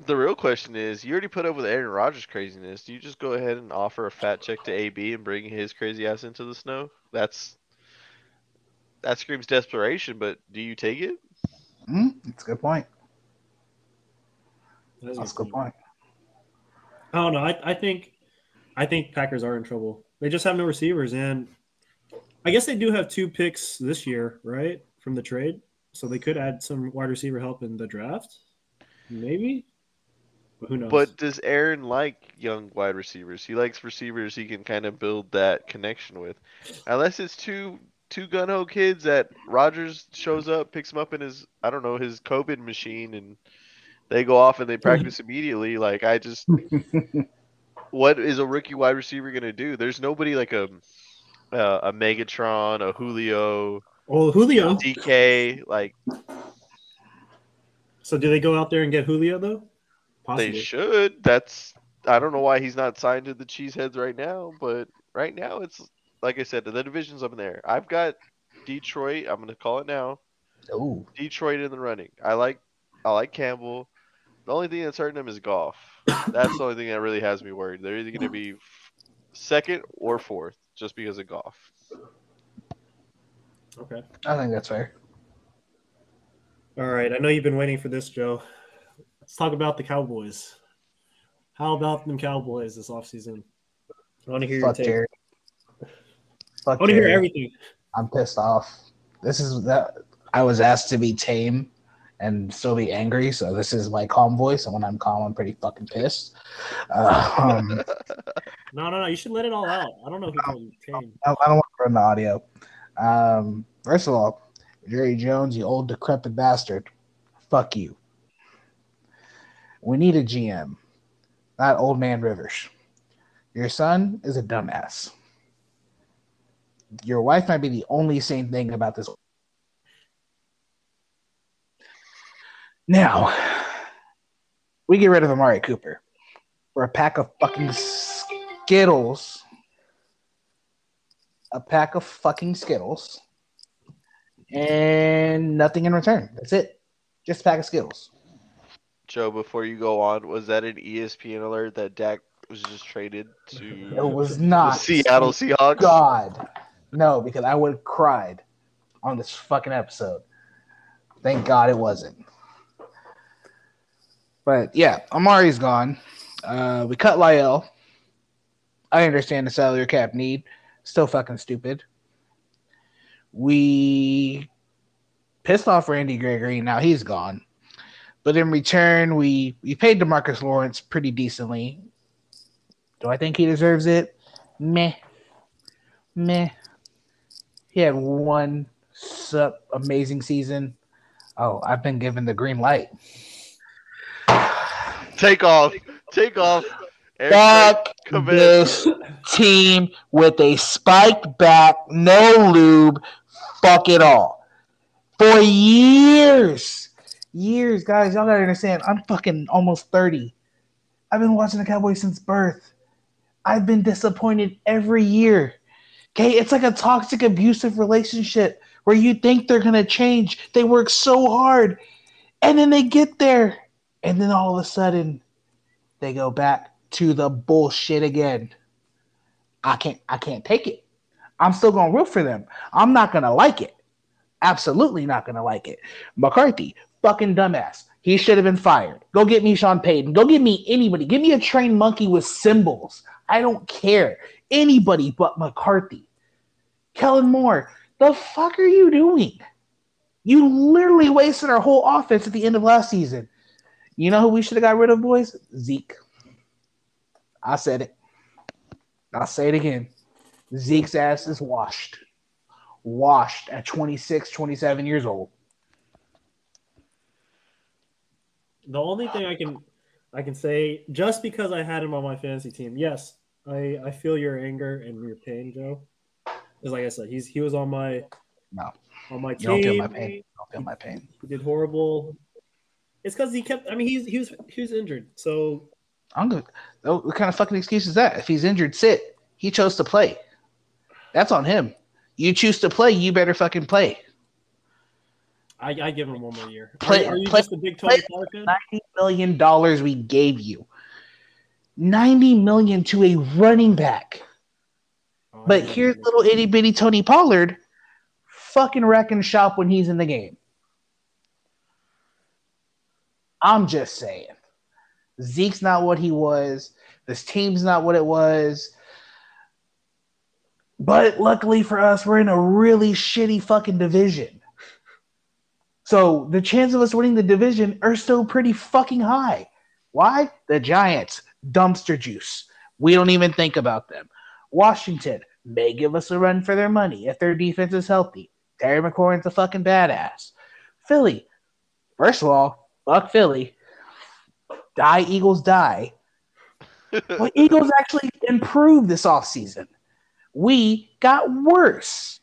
the real question is: you already put up with Aaron Rodgers' craziness. Do you just go ahead and offer a fat check to AB and bring his crazy ass into the snow? That's that screams desperation. But do you take it? Hmm, that's a good point. That's, That's a good point. I don't know. I, I think I think Packers are in trouble. They just have no receivers, and I guess they do have two picks this year, right, from the trade. So they could add some wide receiver help in the draft, maybe. But who knows? But does Aaron like young wide receivers? He likes receivers he can kind of build that connection with. Unless it's two two gun ho kids that Rodgers shows up, picks them up in his I don't know his COVID machine, and they go off and they practice immediately. Like I just, what is a rookie wide receiver gonna do? There's nobody like a uh, a Megatron, a Julio, oh, Julio. DK. Like So do they go out there and get Julio though? They should. That's I don't know why he's not signed to the Cheeseheads right now, but right now it's like I said, the division's up in there. I've got Detroit. I'm gonna call it now. Ooh, Detroit in the running. I like I like Campbell. The only thing that's hurting them is Goff. That's the only thing that really has me worried. They're either gonna be second or fourth, just because of Goff. Okay. I think that's fair. All right. I know you've been waiting for this, Joe. Let's talk about the Cowboys. How about them Cowboys this offseason? I want to hear Fuck your take. Jerry. I want to hear everything. I'm pissed off. This is that I was asked to be tame and still be angry, so this is my calm voice. And when I'm calm, I'm pretty fucking pissed. Uh, um, No, no, no. You should let it all out. I don't know if you called you tame. I I don't want to run the audio. Um, first of all, Jerry Jones, you old decrepit bastard, fuck you. We need a GM, not old man Rivers. Your son is a dumbass. Your wife might be the only sane thing about this. Now, we get rid of Amari Cooper for a pack of fucking Skittles a pack of fucking Skittles and nothing in return. That's it. Just a pack of skills. Joe, before you go on, was that an ESPN alert that Dak was just traded to? It was the not. Seattle Seahawks? God. No, because I would have cried on this fucking episode. Thank God it wasn't. But yeah, Amari's gone. Uh, we cut La'el. I understand the salary cap need. Still fucking stupid. We pissed off Randy Gregory. Now he's gone. But in return, we we paid Demarcus Lawrence pretty decently. Do I think he deserves it? Meh. Meh. He had one sup amazing season. Oh, I've been given the green light. Take off. Take off. Eric, Fuck this team with a spiked back, no lube, fuck it all. For years, years, guys, y'all gotta understand. I'm fucking almost 30. I've been watching the Cowboys since birth. I've been disappointed every year. Okay, it's like a toxic, abusive relationship where you think they're gonna change. They work so hard, and then they get there, and then all of a sudden, they go back to the bullshit again. I can't I can't take it. I'm still gonna root for them. I'm not gonna like it. Absolutely not gonna like it. McCarthy, fucking dumbass. He should have been fired. Go get me Sean Payton. Go get me anybody. Give me a trained monkey with cymbals. I don't care. Anybody but McCarthy. Kellen Moore, the fuck are you doing? You literally wasted our whole offense at the end of last season. You know who we should have got rid of, boys? Zeke. I said it. I'll say it again. Zeke's ass is washed. Washed at 26, 27 years old. The only thing I can I can say, just because I had him on my fantasy team, yes, I I feel your anger and your pain, Joe. Because like I said, he's he was on my No. on my You don't feel team. my pain. Don't feel my pain. He did horrible. It's because he kept. I mean, he's he was he was injured, so I'm good. What kind of fucking excuse is that? If he's injured, sit. He chose to play. That's on him. You choose to play, you better fucking play. I, I give him one more year. Play- are, are you play- just a big Tony play- Pollard fan? Ninety million dollars we gave you. Ninety million to a running back. Oh, But here's little itty bitty Tony Pollard fucking wrecking shop when he's in the game. I'm just saying. Zeke's not what he was. This team's not what it was. But luckily for us, we're in a really shitty fucking division. So the chance of us winning the division are still pretty fucking high. Why? The Giants, dumpster juice. We don't even think about them. Washington may give us a run for their money if their defense is healthy. Terry McLaurin's a fucking badass. Philly, first of all, fuck Philly. Die, Eagles, die. But Eagles actually improved this offseason. We got worse.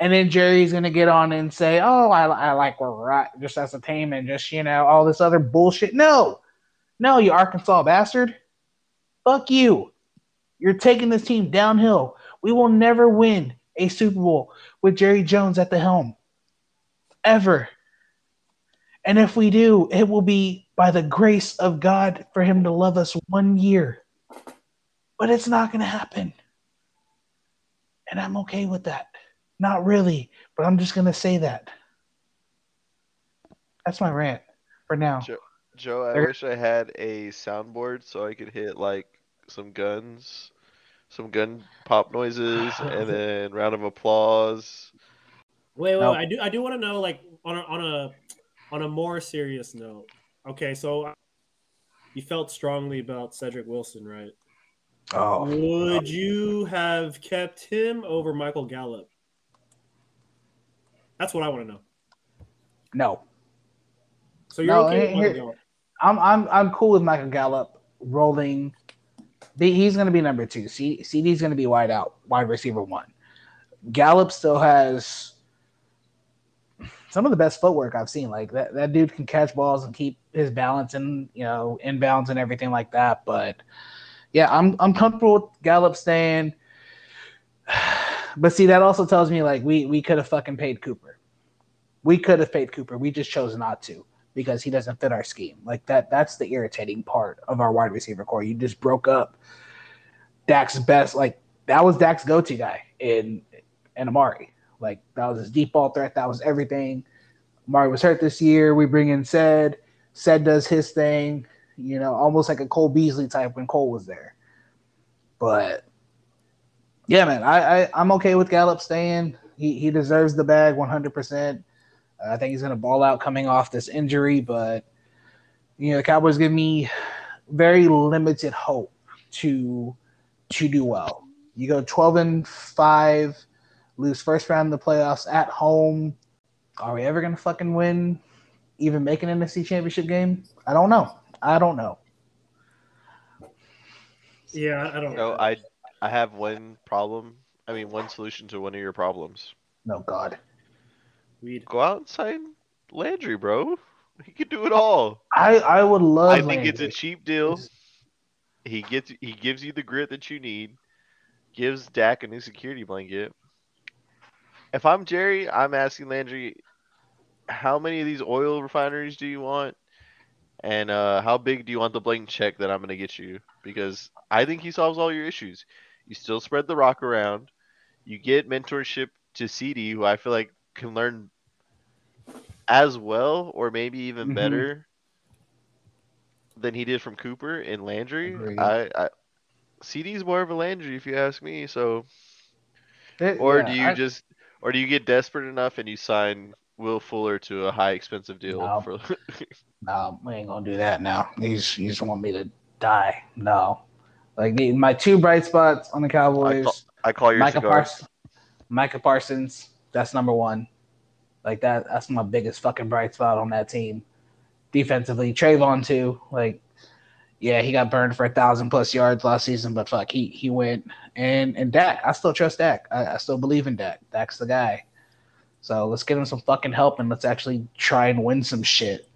And then Jerry's to get on and say, oh, I, I like where we're at just as a team and just, you know, all this other bullshit. No, no, you Arkansas bastard. Fuck you. You're taking this team downhill. We will never win a Super Bowl with Jerry Jones at the helm. Ever. And if we do, it will be by the grace of God for him to love us one year. But it's not to happen. And I'm okay with that. Not really, but I'm just gonna say that. That's my rant for now. Sure. Joe, I There- wish I had a soundboard so I could hit like some guns, some gun pop noises, and then round of applause. Wait, wait, No. wait, I do I do want to know like on a on a on a more serious note. Okay, so you felt strongly about Cedric Wilson, right? Oh, Would you have kept him over Michael Gallup? That's what I want to know. no. So you're No, okay with here- I'm I'm I'm cool with Michael Gallup rolling. He's going to be number two. C, CD's going to be wide out, wide receiver one. Gallup still has some of the best footwork I've seen. Like that, that dude can catch balls and keep his balance and you know inbounds and everything like that. But yeah, I'm I'm comfortable with Gallup staying. But see, that also tells me like we we could have fucking paid Cooper. We could have paid Cooper. We just chose not to because he doesn't fit our scheme. Like that that's the irritating part of our wide receiver core. You just broke up Dak's best like that was Dak's go-to guy in in Amari. Like that was his deep ball threat. That was everything. Amari was hurt this year. We bring in Said. Said does his thing, you know, almost like a Cole Beasley type when Cole was there. But yeah, man, I, I I'm okay with Gallup staying. He he deserves the bag 100. percent uh, I think he's to ball out coming off this injury, but you know the Cowboys give me very limited hope to to do well. You go 12 and five, lose first round of the playoffs at home. Are we ever to fucking win? Even make an NFC championship game? I don't know. I don't know. Yeah, I don't No, know. I I have one problem. I mean, one solution to one of your problems. No God. Weed. Go out and sign Landry, bro. He could do it all. I I would love. I think it's a cheap deal. He gets he gives you the grit that you need. Gives Dak a new security blanket. If I'm Jerry, I'm asking Landry, how many of these oil refineries do you want? And uh, how big do you want the blank check that I'm gonna get you? Because I think he solves all your issues. You still spread the rock around. You get mentorship to CD, who I feel like can learn as well, or maybe even Mhm. better than he did from Cooper and Landry. Agreed. I, I CD's more of a Landry, if you ask me. So, It- or yeah, do you I- just, or do you get desperate enough and you sign Will Fuller to a high expensive deal No. for? No, we ain't gonna do that now. He's just want me to die. No, like the, my two bright spots on the Cowboys. I call your Micah. Parsons. Micah Parsons. That's number one. Like that. That's my biggest fucking bright spot on that team. Defensively, Trevon too. Like, yeah, he got burned for a thousand plus yards last season, but fuck, he he went. And and Dak, I still trust Dak. I, I still believe in Dak. Dak's the guy. So let's get him some fucking help and let's actually try and win some shit.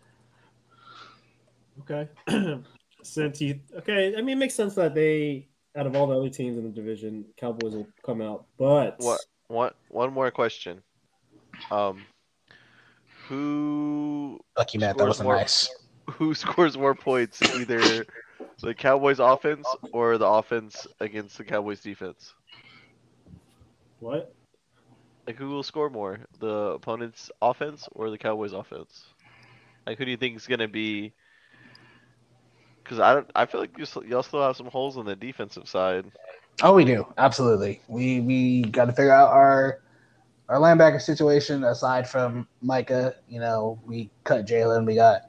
Okay. Since he okay, I mean, it makes sense that they, out of all the other teams in the division, Cowboys will come out. But What? One one more question. Um, who Lucky Matt, that wasn't more- nice. who scores more points, either the Cowboys offense or the offense against the Cowboys defense? what? Like who will score more, the opponent's offense or the Cowboys offense? Like who do you think is gonna be? Because I don't, I feel like y'all still have some holes on the defensive side. Oh, we do absolutely. We we got to figure out our our linebacker situation. Aside from Micah, you know, we cut Jalen. We got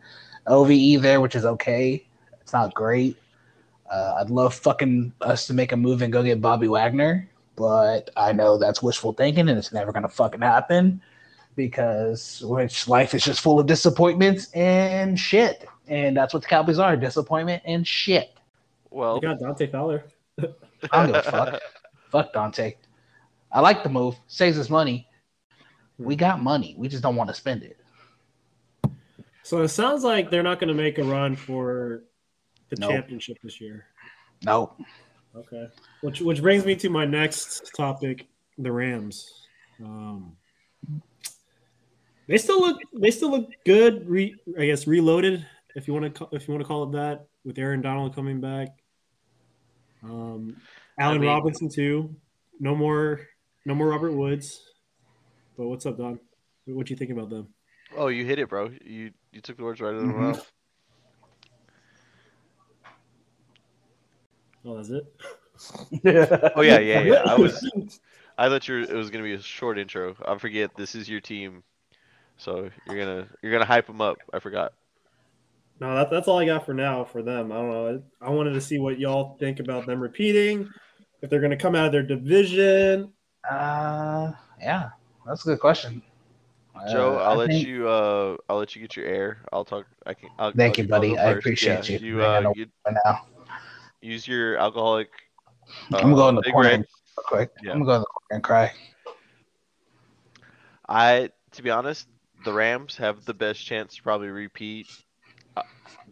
OVE there, which is okay. It's not great. Uh, I'd love fucking us to make a move and go get Bobby Wagner, but I know that's wishful thinking, and it's never gonna fucking happen because which life is just full of disappointments and shit, and that's what the Cowboys are: disappointment and shit. Well, They got Dante Fowler. I don't give a fuck. Fuck Dante. I like the move. Saves us money. We hmm. got money. We just don't want to spend it. So it sounds like they're not going to make a run for the Nope. championship this year. Nope. Okay. Which which brings me to my next topic, the Rams. Um, they still look they still look good. Re, I guess reloaded, if you want to if you want to call it that, with Aaron Donald coming back. Um, Allen mean- Robinson too. No more no more Robert Woods. But what's up, Don? What you think about them? Oh, you hit it, bro. You you took the words right out of the Mhm. mouth. Oh, that's it. Oh yeah, yeah, yeah. I was I thought you were, it was gonna be a short intro. I forget this is your team, so you're gonna you're gonna hype them up. I forgot. No, that, that's all I got for now for them. I don't know. I wanted to see what y'all think about them repeating, if they're going to come out of their division. Uh, yeah, that's a good question. Joe, Uh, I'll I let think- you uh I'll let you get your air. I'll talk. I can. I'll, Thank I'll- you, buddy. I appreciate Yeah, you. You uh you now, use your alcoholic. I'm gonna go in uh, the Big corner Red. quick. Yeah. I'm gonna go in the corner and cry. I, to be honest, the Rams have the best chance to probably repeat. Uh,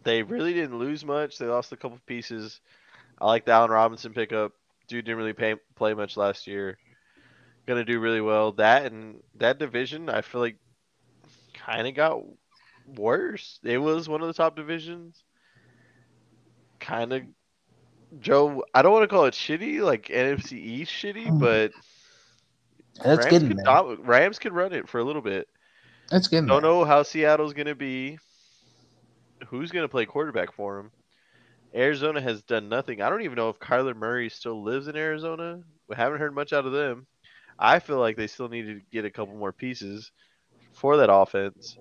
They really didn't lose much. They lost a couple pieces. I like the Allen Robinson pickup. Dude didn't really pay, play much last year. Gonna do really well. That and that division, I feel like, kind of got worse. It was one of the top divisions. Kind of, Joe. I don't want to call it shitty, like NFC East shitty, Mm. but It's Rams getting could dom- Rams could run it for a little bit. It's getting Don't there. know how Seattle's gonna be. Who's gonna play quarterback for him? Arizona has done nothing. I don't even know if Kyler Murray still lives in Arizona. We haven't heard much out of them. I feel like they still need to get a couple more pieces for that offense.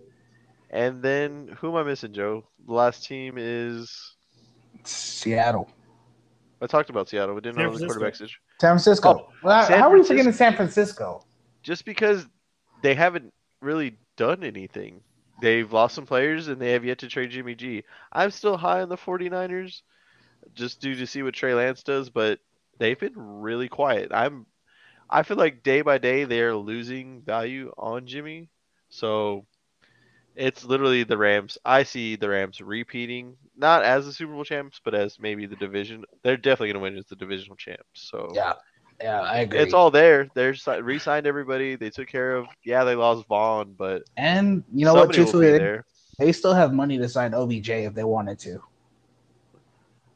And then who am I missing, Joe? The last team is Seattle, I talked about Seattle. We didn't San know the quarterback situation. San Francisco. Oh, Well, San how are we Francisco. forgetting San Francisco? Just because they haven't really done anything. They've lost some players and they have yet to trade Jimmy G. I'm still high on the 49ers just due to see what Trey Lance does, but they've been really quiet. I'm I feel like day by day they're losing value on Jimmy. So it's literally the Rams. I see the Rams repeating, not as the Super Bowl champs, but as maybe the division. They're definitely going to win as the divisional champs. So Yeah, yeah, I agree. it's all there. They're re-signed everybody. They took care of. Yeah, they lost Von, but and you know what? somebody will be Truthfully, they, they still have money to sign OBJ if they wanted to.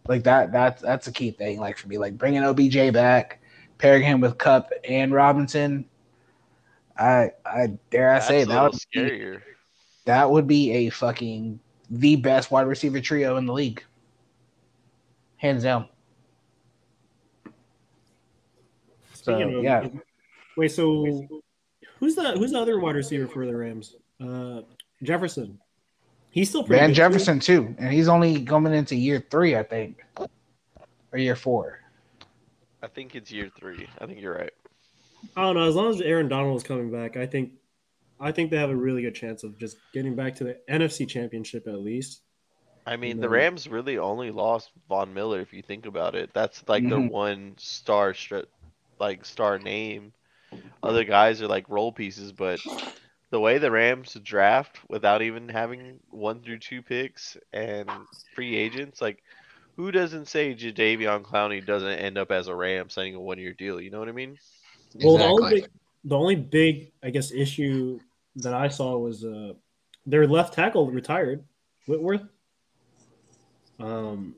Like that. That's that's a key thing. Like for me, like bringing OBJ back, pairing him with Kupp and Robinson. I I dare I That's say that be, scarier. That would be a fucking the best wide receiver trio in the league, hands down. Speaking So, of, yeah. Wait, so who's the who's the other wide receiver for the Rams? Uh, Jefferson. He's still pretty Van good, too. Jefferson too, and he's only coming into year three, I think, or year four. I think it's year three. I think you're right. I don't know. As long as Aaron Donald is coming back, I think I think they have a really good chance of just getting back to the NFC Championship at least. I mean, And the Rams really only lost Von Miller if you think about it. That's like their Mhm. one star, stri- like star name. Other guys are like role pieces, but the way the Rams draft without even having one through two picks and free agents, like who doesn't say Jadeveon Clowney doesn't end up as a Ram signing a one year deal? You know what I mean? Well, the only big, the only big, I guess, issue that I saw was uh, their left tackle retired, Whitworth. Um,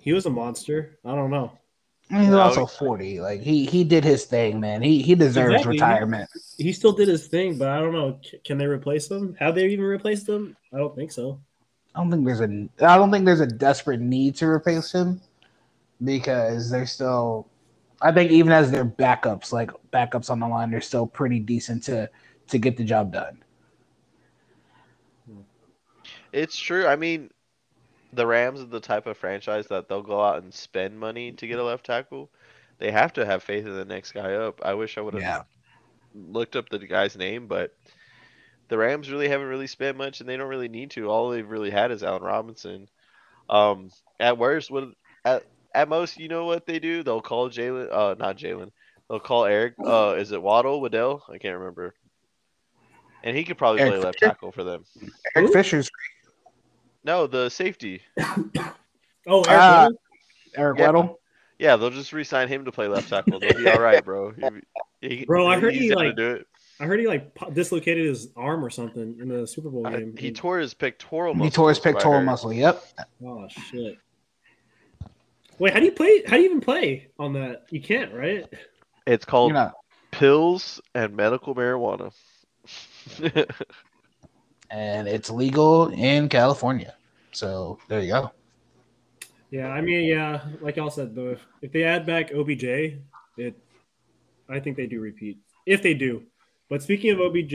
he was a monster. I don't know. I he's No, also forty. Like he he did his thing, man. He he deserves Exactly. retirement. He still did his thing, but I don't know. Can they replace him? Have they even replaced him? I don't think so. I don't think there's a I don't think there's a desperate need to replace him because they're still. I think even as their backups, like backups on the line, they're still pretty decent to to get the job done. It's true. I mean, the Rams are the type of franchise that they'll go out and spend money to get a left tackle. They have to have faith in the next guy up. I wish I would have Yeah. looked up the guy's name, but the Rams really haven't really spent much, and they don't really need to. All they've really had is Allen Robinson. Um, at worst, what at at most, you know what they do? They'll call Jalen. Uh, not Jalen. They'll call Eric. Uh, is it Waddle? Waddell? I can't remember. And he could probably Eric play left tackle for them. Eric Who? Fisher's No, the safety. Oh, Eric. Ah, Weddle? Eric Yeah. Weddle. Yeah, they'll just re-sign him to play left tackle. They'll be all right, bro. He- he- Bro, I heard he's he, like, do it. I heard he like po- dislocated his arm or something in the Super Bowl I- game. he tore his pectoral muscle. He tore his that's what I pectoral heard. muscle. Yep. Oh shit! Wait, how do you play? How do you even play on that? You can't, right? It's called You pills and medical marijuana. and it's legal in California. So there you go. Yeah, I mean, yeah, like y'all said, though, if, if they add back OBJ, it, I think they do repeat. If they do, but speaking of OBJ,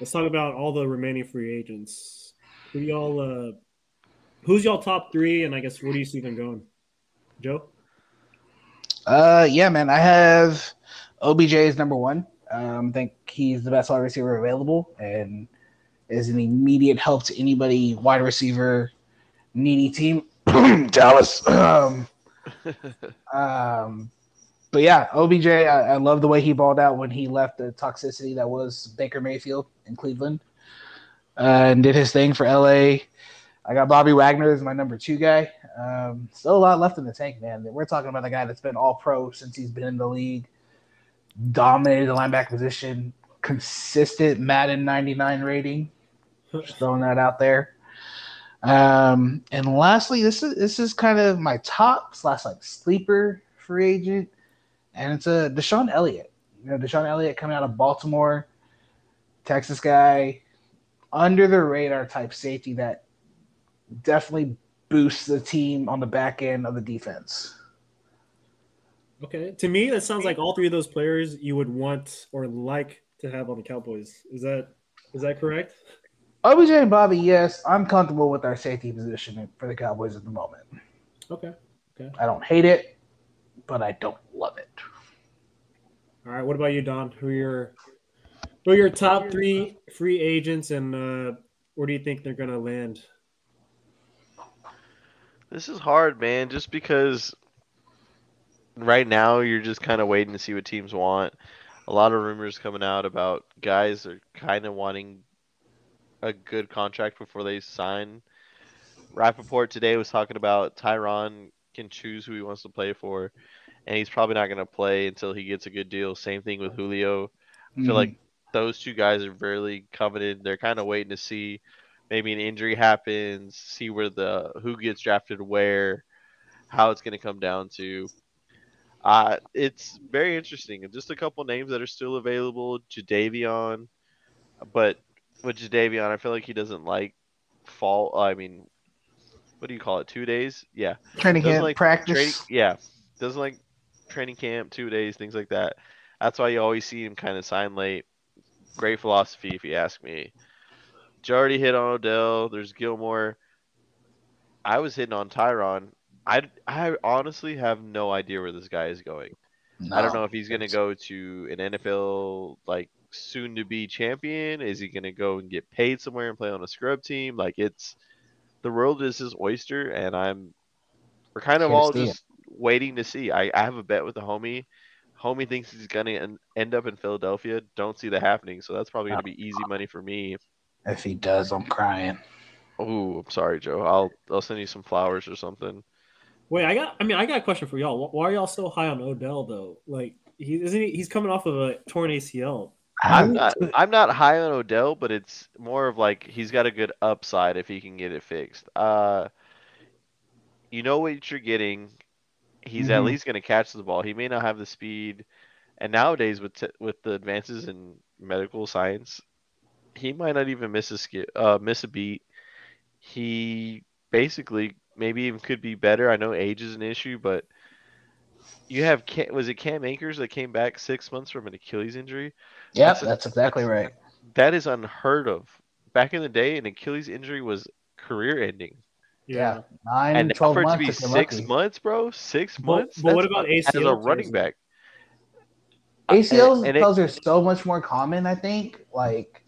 let's talk about all the remaining free agents. Who y'all? Uh, who's y'all top three? And I guess where do you see them going? Joe. Uh, yeah, man, I have OBJ is number one. Um, I think he's the best wide receiver available and is an immediate help to anybody wide receiver needy team. Dallas. Um, um, but yeah, OBJ, I, I, love the way he balled out when he left the toxicity that was Baker Mayfield in Cleveland uh, and did his thing for LA. I got Bobby Wagner as my number two guy. Um, still a lot left in the tank, man. We're talking about a guy that's been all pro since he's been in the league, dominated the linebacker position, consistent Madden 99 rating. Just throwing that out there. Um, and lastly, this is this is kind of my top slash like sleeper free agent, and it's a DeShon Elliott. You know, DeShon Elliott coming out of Baltimore, Texas guy, under the radar type safety that definitely boosts the team on the back end of the defense. Okay, to me, that sounds like all three of those players you would want or like to have on the Cowboys. Is that is that correct? OBJ and Bobby, yes, I'm comfortable with our safety position for the Cowboys at the moment. Okay. Okay. I don't hate it, but I don't love it. All right. What about you, Don? Who are your who are your top three free agents, and uh, where do you think they're going to land? This is hard, man. Just because right now you're just kind of waiting to see what teams want. A lot of rumors coming out about guys are kind of wanting a good contract before they sign. Rapoport today was talking about Tyrann can choose who he wants to play for, and he's probably not going to play until he gets a good deal. Same thing with Julio. I feel mm-hmm. like those two guys are very coveted. They're kind of waiting to see maybe an injury happens, see where the who gets drafted where, how it's going to come down to. Uh, it's very interesting. And Just a couple names that are still available. Jadeveon, but with Jadeveon, I feel like he doesn't like fall. I mean, what do you call it? Two days? Yeah. Training camp like practice. Training, yeah. Doesn't like training camp, two days, things like that. That's why you always see him kind of sign late. Great philosophy, if you ask me. Already hit on Odell. There's Gilmore. I was hitting on Tyrann. I, I honestly have no idea where this guy is going. No, I don't know if he's going to go to an NFL like soon to be champion? Is he going to go and get paid somewhere and play on a scrub team? Like it's the world is his oyster, and I'm we're kind of all just it. waiting to see. I, I have a bet with the homie. Homie thinks he's gonna end up in Philadelphia. Don't see that happening, so that's probably gonna be easy money for me. If he does, I'm crying. Oh, I'm sorry, Joe. I'll I'll send you some flowers or something. Wait, I got. I mean, I got a question for y'all. Why are y'all so high on Odell though? Like, he isn't. He, he's coming off of a torn ACL. I'm not I'm not high on Odell, but it's more of like he's got a good upside if he can get it fixed. Uh, you know what you're getting. He's mm-hmm. at least going to catch the ball. He may not have the speed, and nowadays with t- with the advances in medical science, he might not even miss a sk- uh, miss a beat. He basically maybe even could be better. I know age is an issue, but you have was it Cam Akers that came back six months from an Achilles injury? Yeah, that's, that's, exactly right. That is unheard of. Back in the day, an Achilles injury was career ending. Yeah, nine, and 12 for it months to be six lucky. months, bro, six months. But, what about ACL? As a running back, ACLs and, and it, are so much more common. I think, like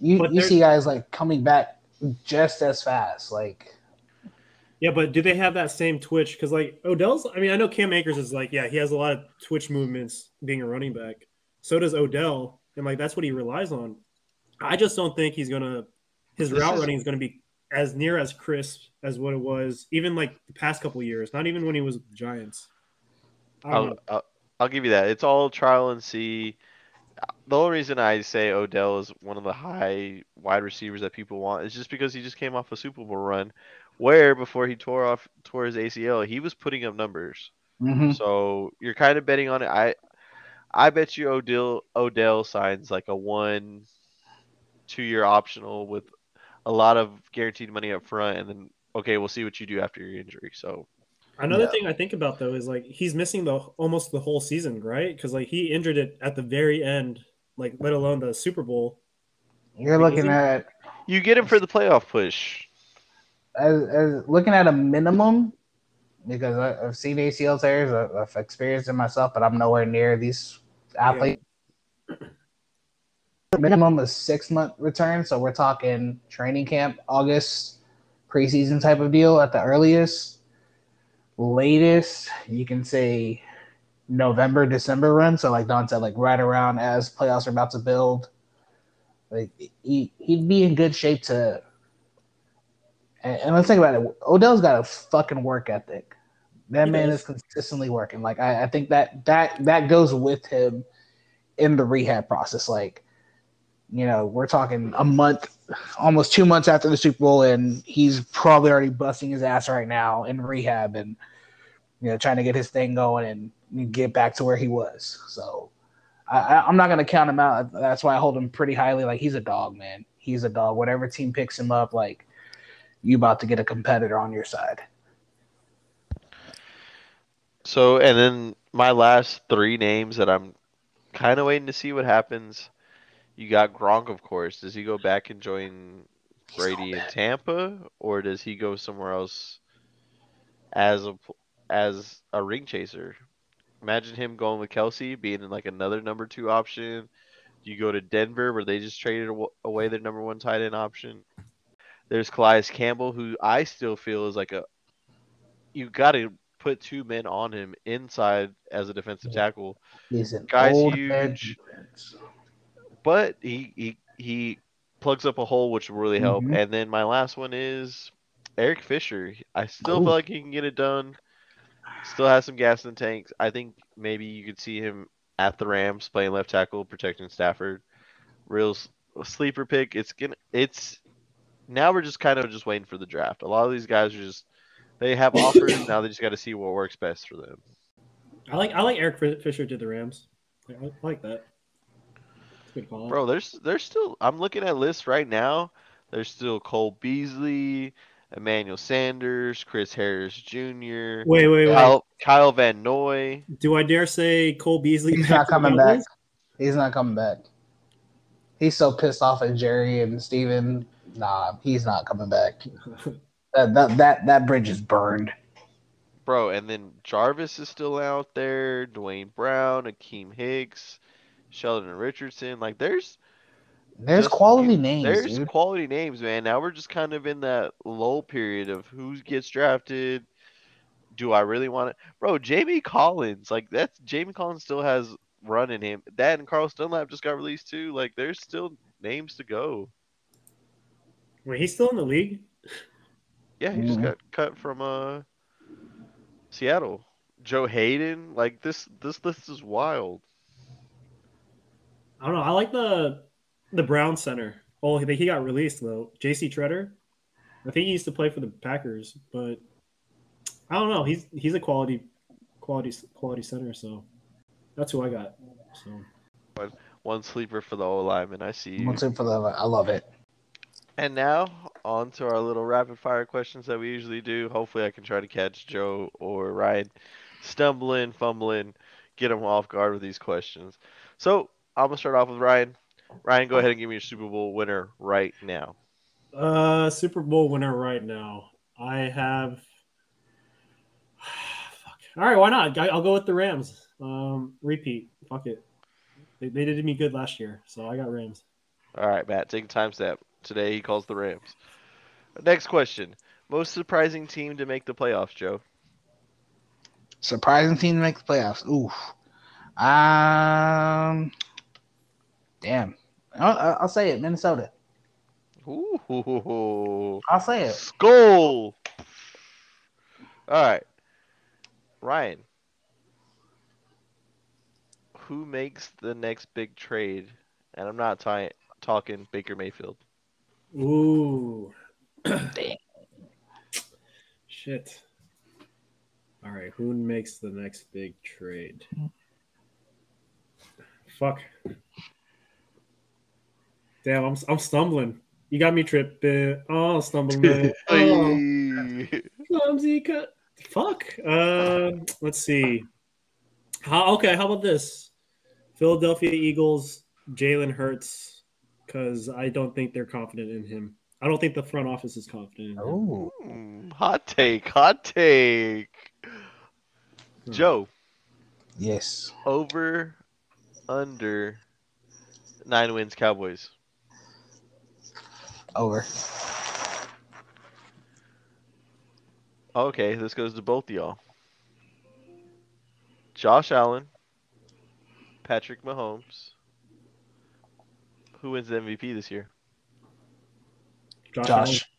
you you see guys like coming back just as fast, like. Yeah, but do they have that same twitch? Because like Odell's, I mean, I know Cam Akers is like, yeah, he has a lot of twitch movements being a running back. So does Odell, and like that's what he relies on. I just don't think he's gonna his this route is, running is gonna be as near as crisp as what it was even like the past couple years. Not even when he was with the Giants. I'll, I'll, I'll give you that. It's all trial and see. The only reason I say Odell is one of the high wide receivers that people want is just because he just came off a Super Bowl run, where before he tore off tore his ACL, he was putting up numbers. Mm-hmm. So you're kind of betting on it. I I bet you Odell Odell signs like a one, two year optional with a lot of guaranteed money up front, and then okay, we'll see what you do after your injury. So Another Yeah. thing I think about though is like he's missing the almost the whole season, right? Because like he injured it at the very end, like let alone the Super Bowl. You're Like, looking he- at you get him for the playoff push. As, as looking at a minimum because I, I've seen ACL tears. I've, I've experienced it myself, but I'm nowhere near these athletes. Minimum is six month return, so we're talking training camp, August, preseason type of deal at the earliest. Latest, you can say November, December run. So like Don said, like right around as playoffs are about to build. Like he he'd be in good shape to and, and let's think about it. Odell's got a fucking work ethic. That He man does. is consistently working. Like I, I think that that that goes with him in the rehab process. Like, you know, we're talking a month, almost two months after the Super Bowl, and he's probably already busting his ass right now in rehab and you know trying to get his thing going and get back to where he was. So. I, I'm not gonna count him out. That's why I hold him pretty highly. Like he's a dog, man. He's a dog. Whatever team picks him up, like you about to get a competitor on your side. So, and then my last three names that I'm kind of waiting to see what happens. You got Gronk, of course. Does he go back and join Brady in. Tampa, or does he go somewhere else as a as a ring chaser? Imagine him going with Kelce, being in like another number two option. You go to Denver, where they just traded away their number one tight end option. There's Calais Campbell, who I still feel is like a. You got to put two men on him inside as a defensive tackle, He's an Guy's huge. but he he he plugs up a hole, which will really help. Mhm. And then my last one is Eric Fisher. I still Ooh. feel like he can get it done. Still has some gas in the tanks. I think maybe you could see him at the Rams playing left tackle, protecting Stafford. Real sleeper pick. It's gonna. It's now we're just kind of just waiting for the draft. A lot of these guys are just they have offers now. They just got to see what works best for them. I like I like Eric Fisher to the Rams. I, I like that. Good call. Bro, there's there's still I'm looking at lists right now. There's still Cole Beasley, Emmanuel Sanders, Chris Harris Jr., Wait, wait, wait. Kyle, Kyle Van Noy. Do I dare say Cole Beasley? He's not coming back. Cowboys? He's not coming back. He's so pissed off at Jerry and Stephen. Nah, he's not coming back. That that that, that bridge is burned. Bro, and then Jarvis is still out there, Duane Brown, Akiem Hicks, Sheldon Richardson. Like there's There's just- quality names, there's dude. quality names, man. Now we're just kind of in that lull period of who gets drafted. Do I really want it? Bro, Jamie Collins, like that's Jamie Collins still has run in him. That and Carl Dunlap just got released too. Like there's still names to go. Wait, he's still in the league? Yeah, he just Mhm. got cut from uh Seattle. Joe Haden, like this this list is wild. I don't know. I like the the Brown center. Oh, he, he got released though. J.C. Tretter. I think he used to play for the Packers, but I don't know. He's he's a quality quality quality center, so that's who I got. So One sleeper for the O lineman. I see you. One two for the. I love it. And now on to our little rapid fire questions that we usually do. Hopefully, I can try to catch Joe or Ryan stumbling, fumbling, get them off guard with these questions. So I'm gonna start off with Ryan. Ryan, go ahead and give me your Super Bowl winner right now. uh Super Bowl winner right now. I have Fuck. All right, why not? I'll go with the Rams. Um repeat. Fuck it. They, they did me good last year, so I got Rams. All right, Matt, take a time step. Today he calls the Rams. Next question: Most surprising team to make the playoffs, Joe? Surprising team to make the playoffs. Ooh. Um. Damn. I'll, I'll say it. Minnesota. Ooh, I'll say it. skull. All right, Ryan. Who makes the next big trade? And I'm not talking Baker Mayfield. Ooh. Shit. All right, who makes the next big trade? Fuck. Damn, I'm I'm stumbling. You got me tripping. Oh, stumbling. oh, Hey. clumsy cut. Fuck. Uh, let's see. How okay? How about this? Philadelphia Eagles, Jalen Hurts, because I don't think they're confident in him. I don't think the front office is confident. In him. Oh, hot take, hot take. Hmm. Joe, yes. over, under, nine wins Cowboys. Over. Okay, this goes to both of y'all. Josh Allen, Patrick Mahomes. Who wins the MVP this year? Josh. Josh.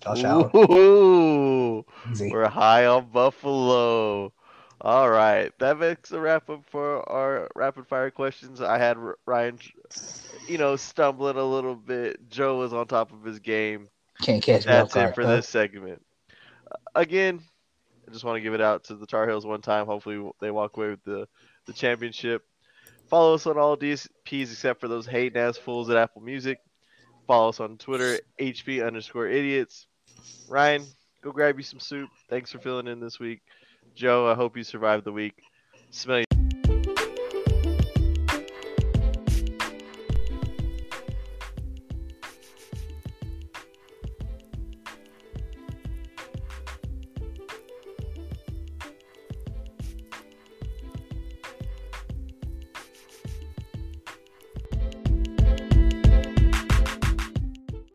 Josh Allen. Ooh, Easy. we're high on Buffalo. All right, that makes a wrap up for our rapid fire questions. I had Ryan, you know, stumbling a little bit. Joe was on top of his game. Can't catch me off That's it guard, for huh? this segment. Again, I just want to give it out to the Tar Heels one time. Hopefully, they walk away with the, the championship. Follow us on all DSPs except for those hating ass fools at Apple Music. Follow us on Twitter, HP underscore idiots. Ryan, go grab you some soup. Thanks for filling in this week. Joe, I hope you survived the week. Smell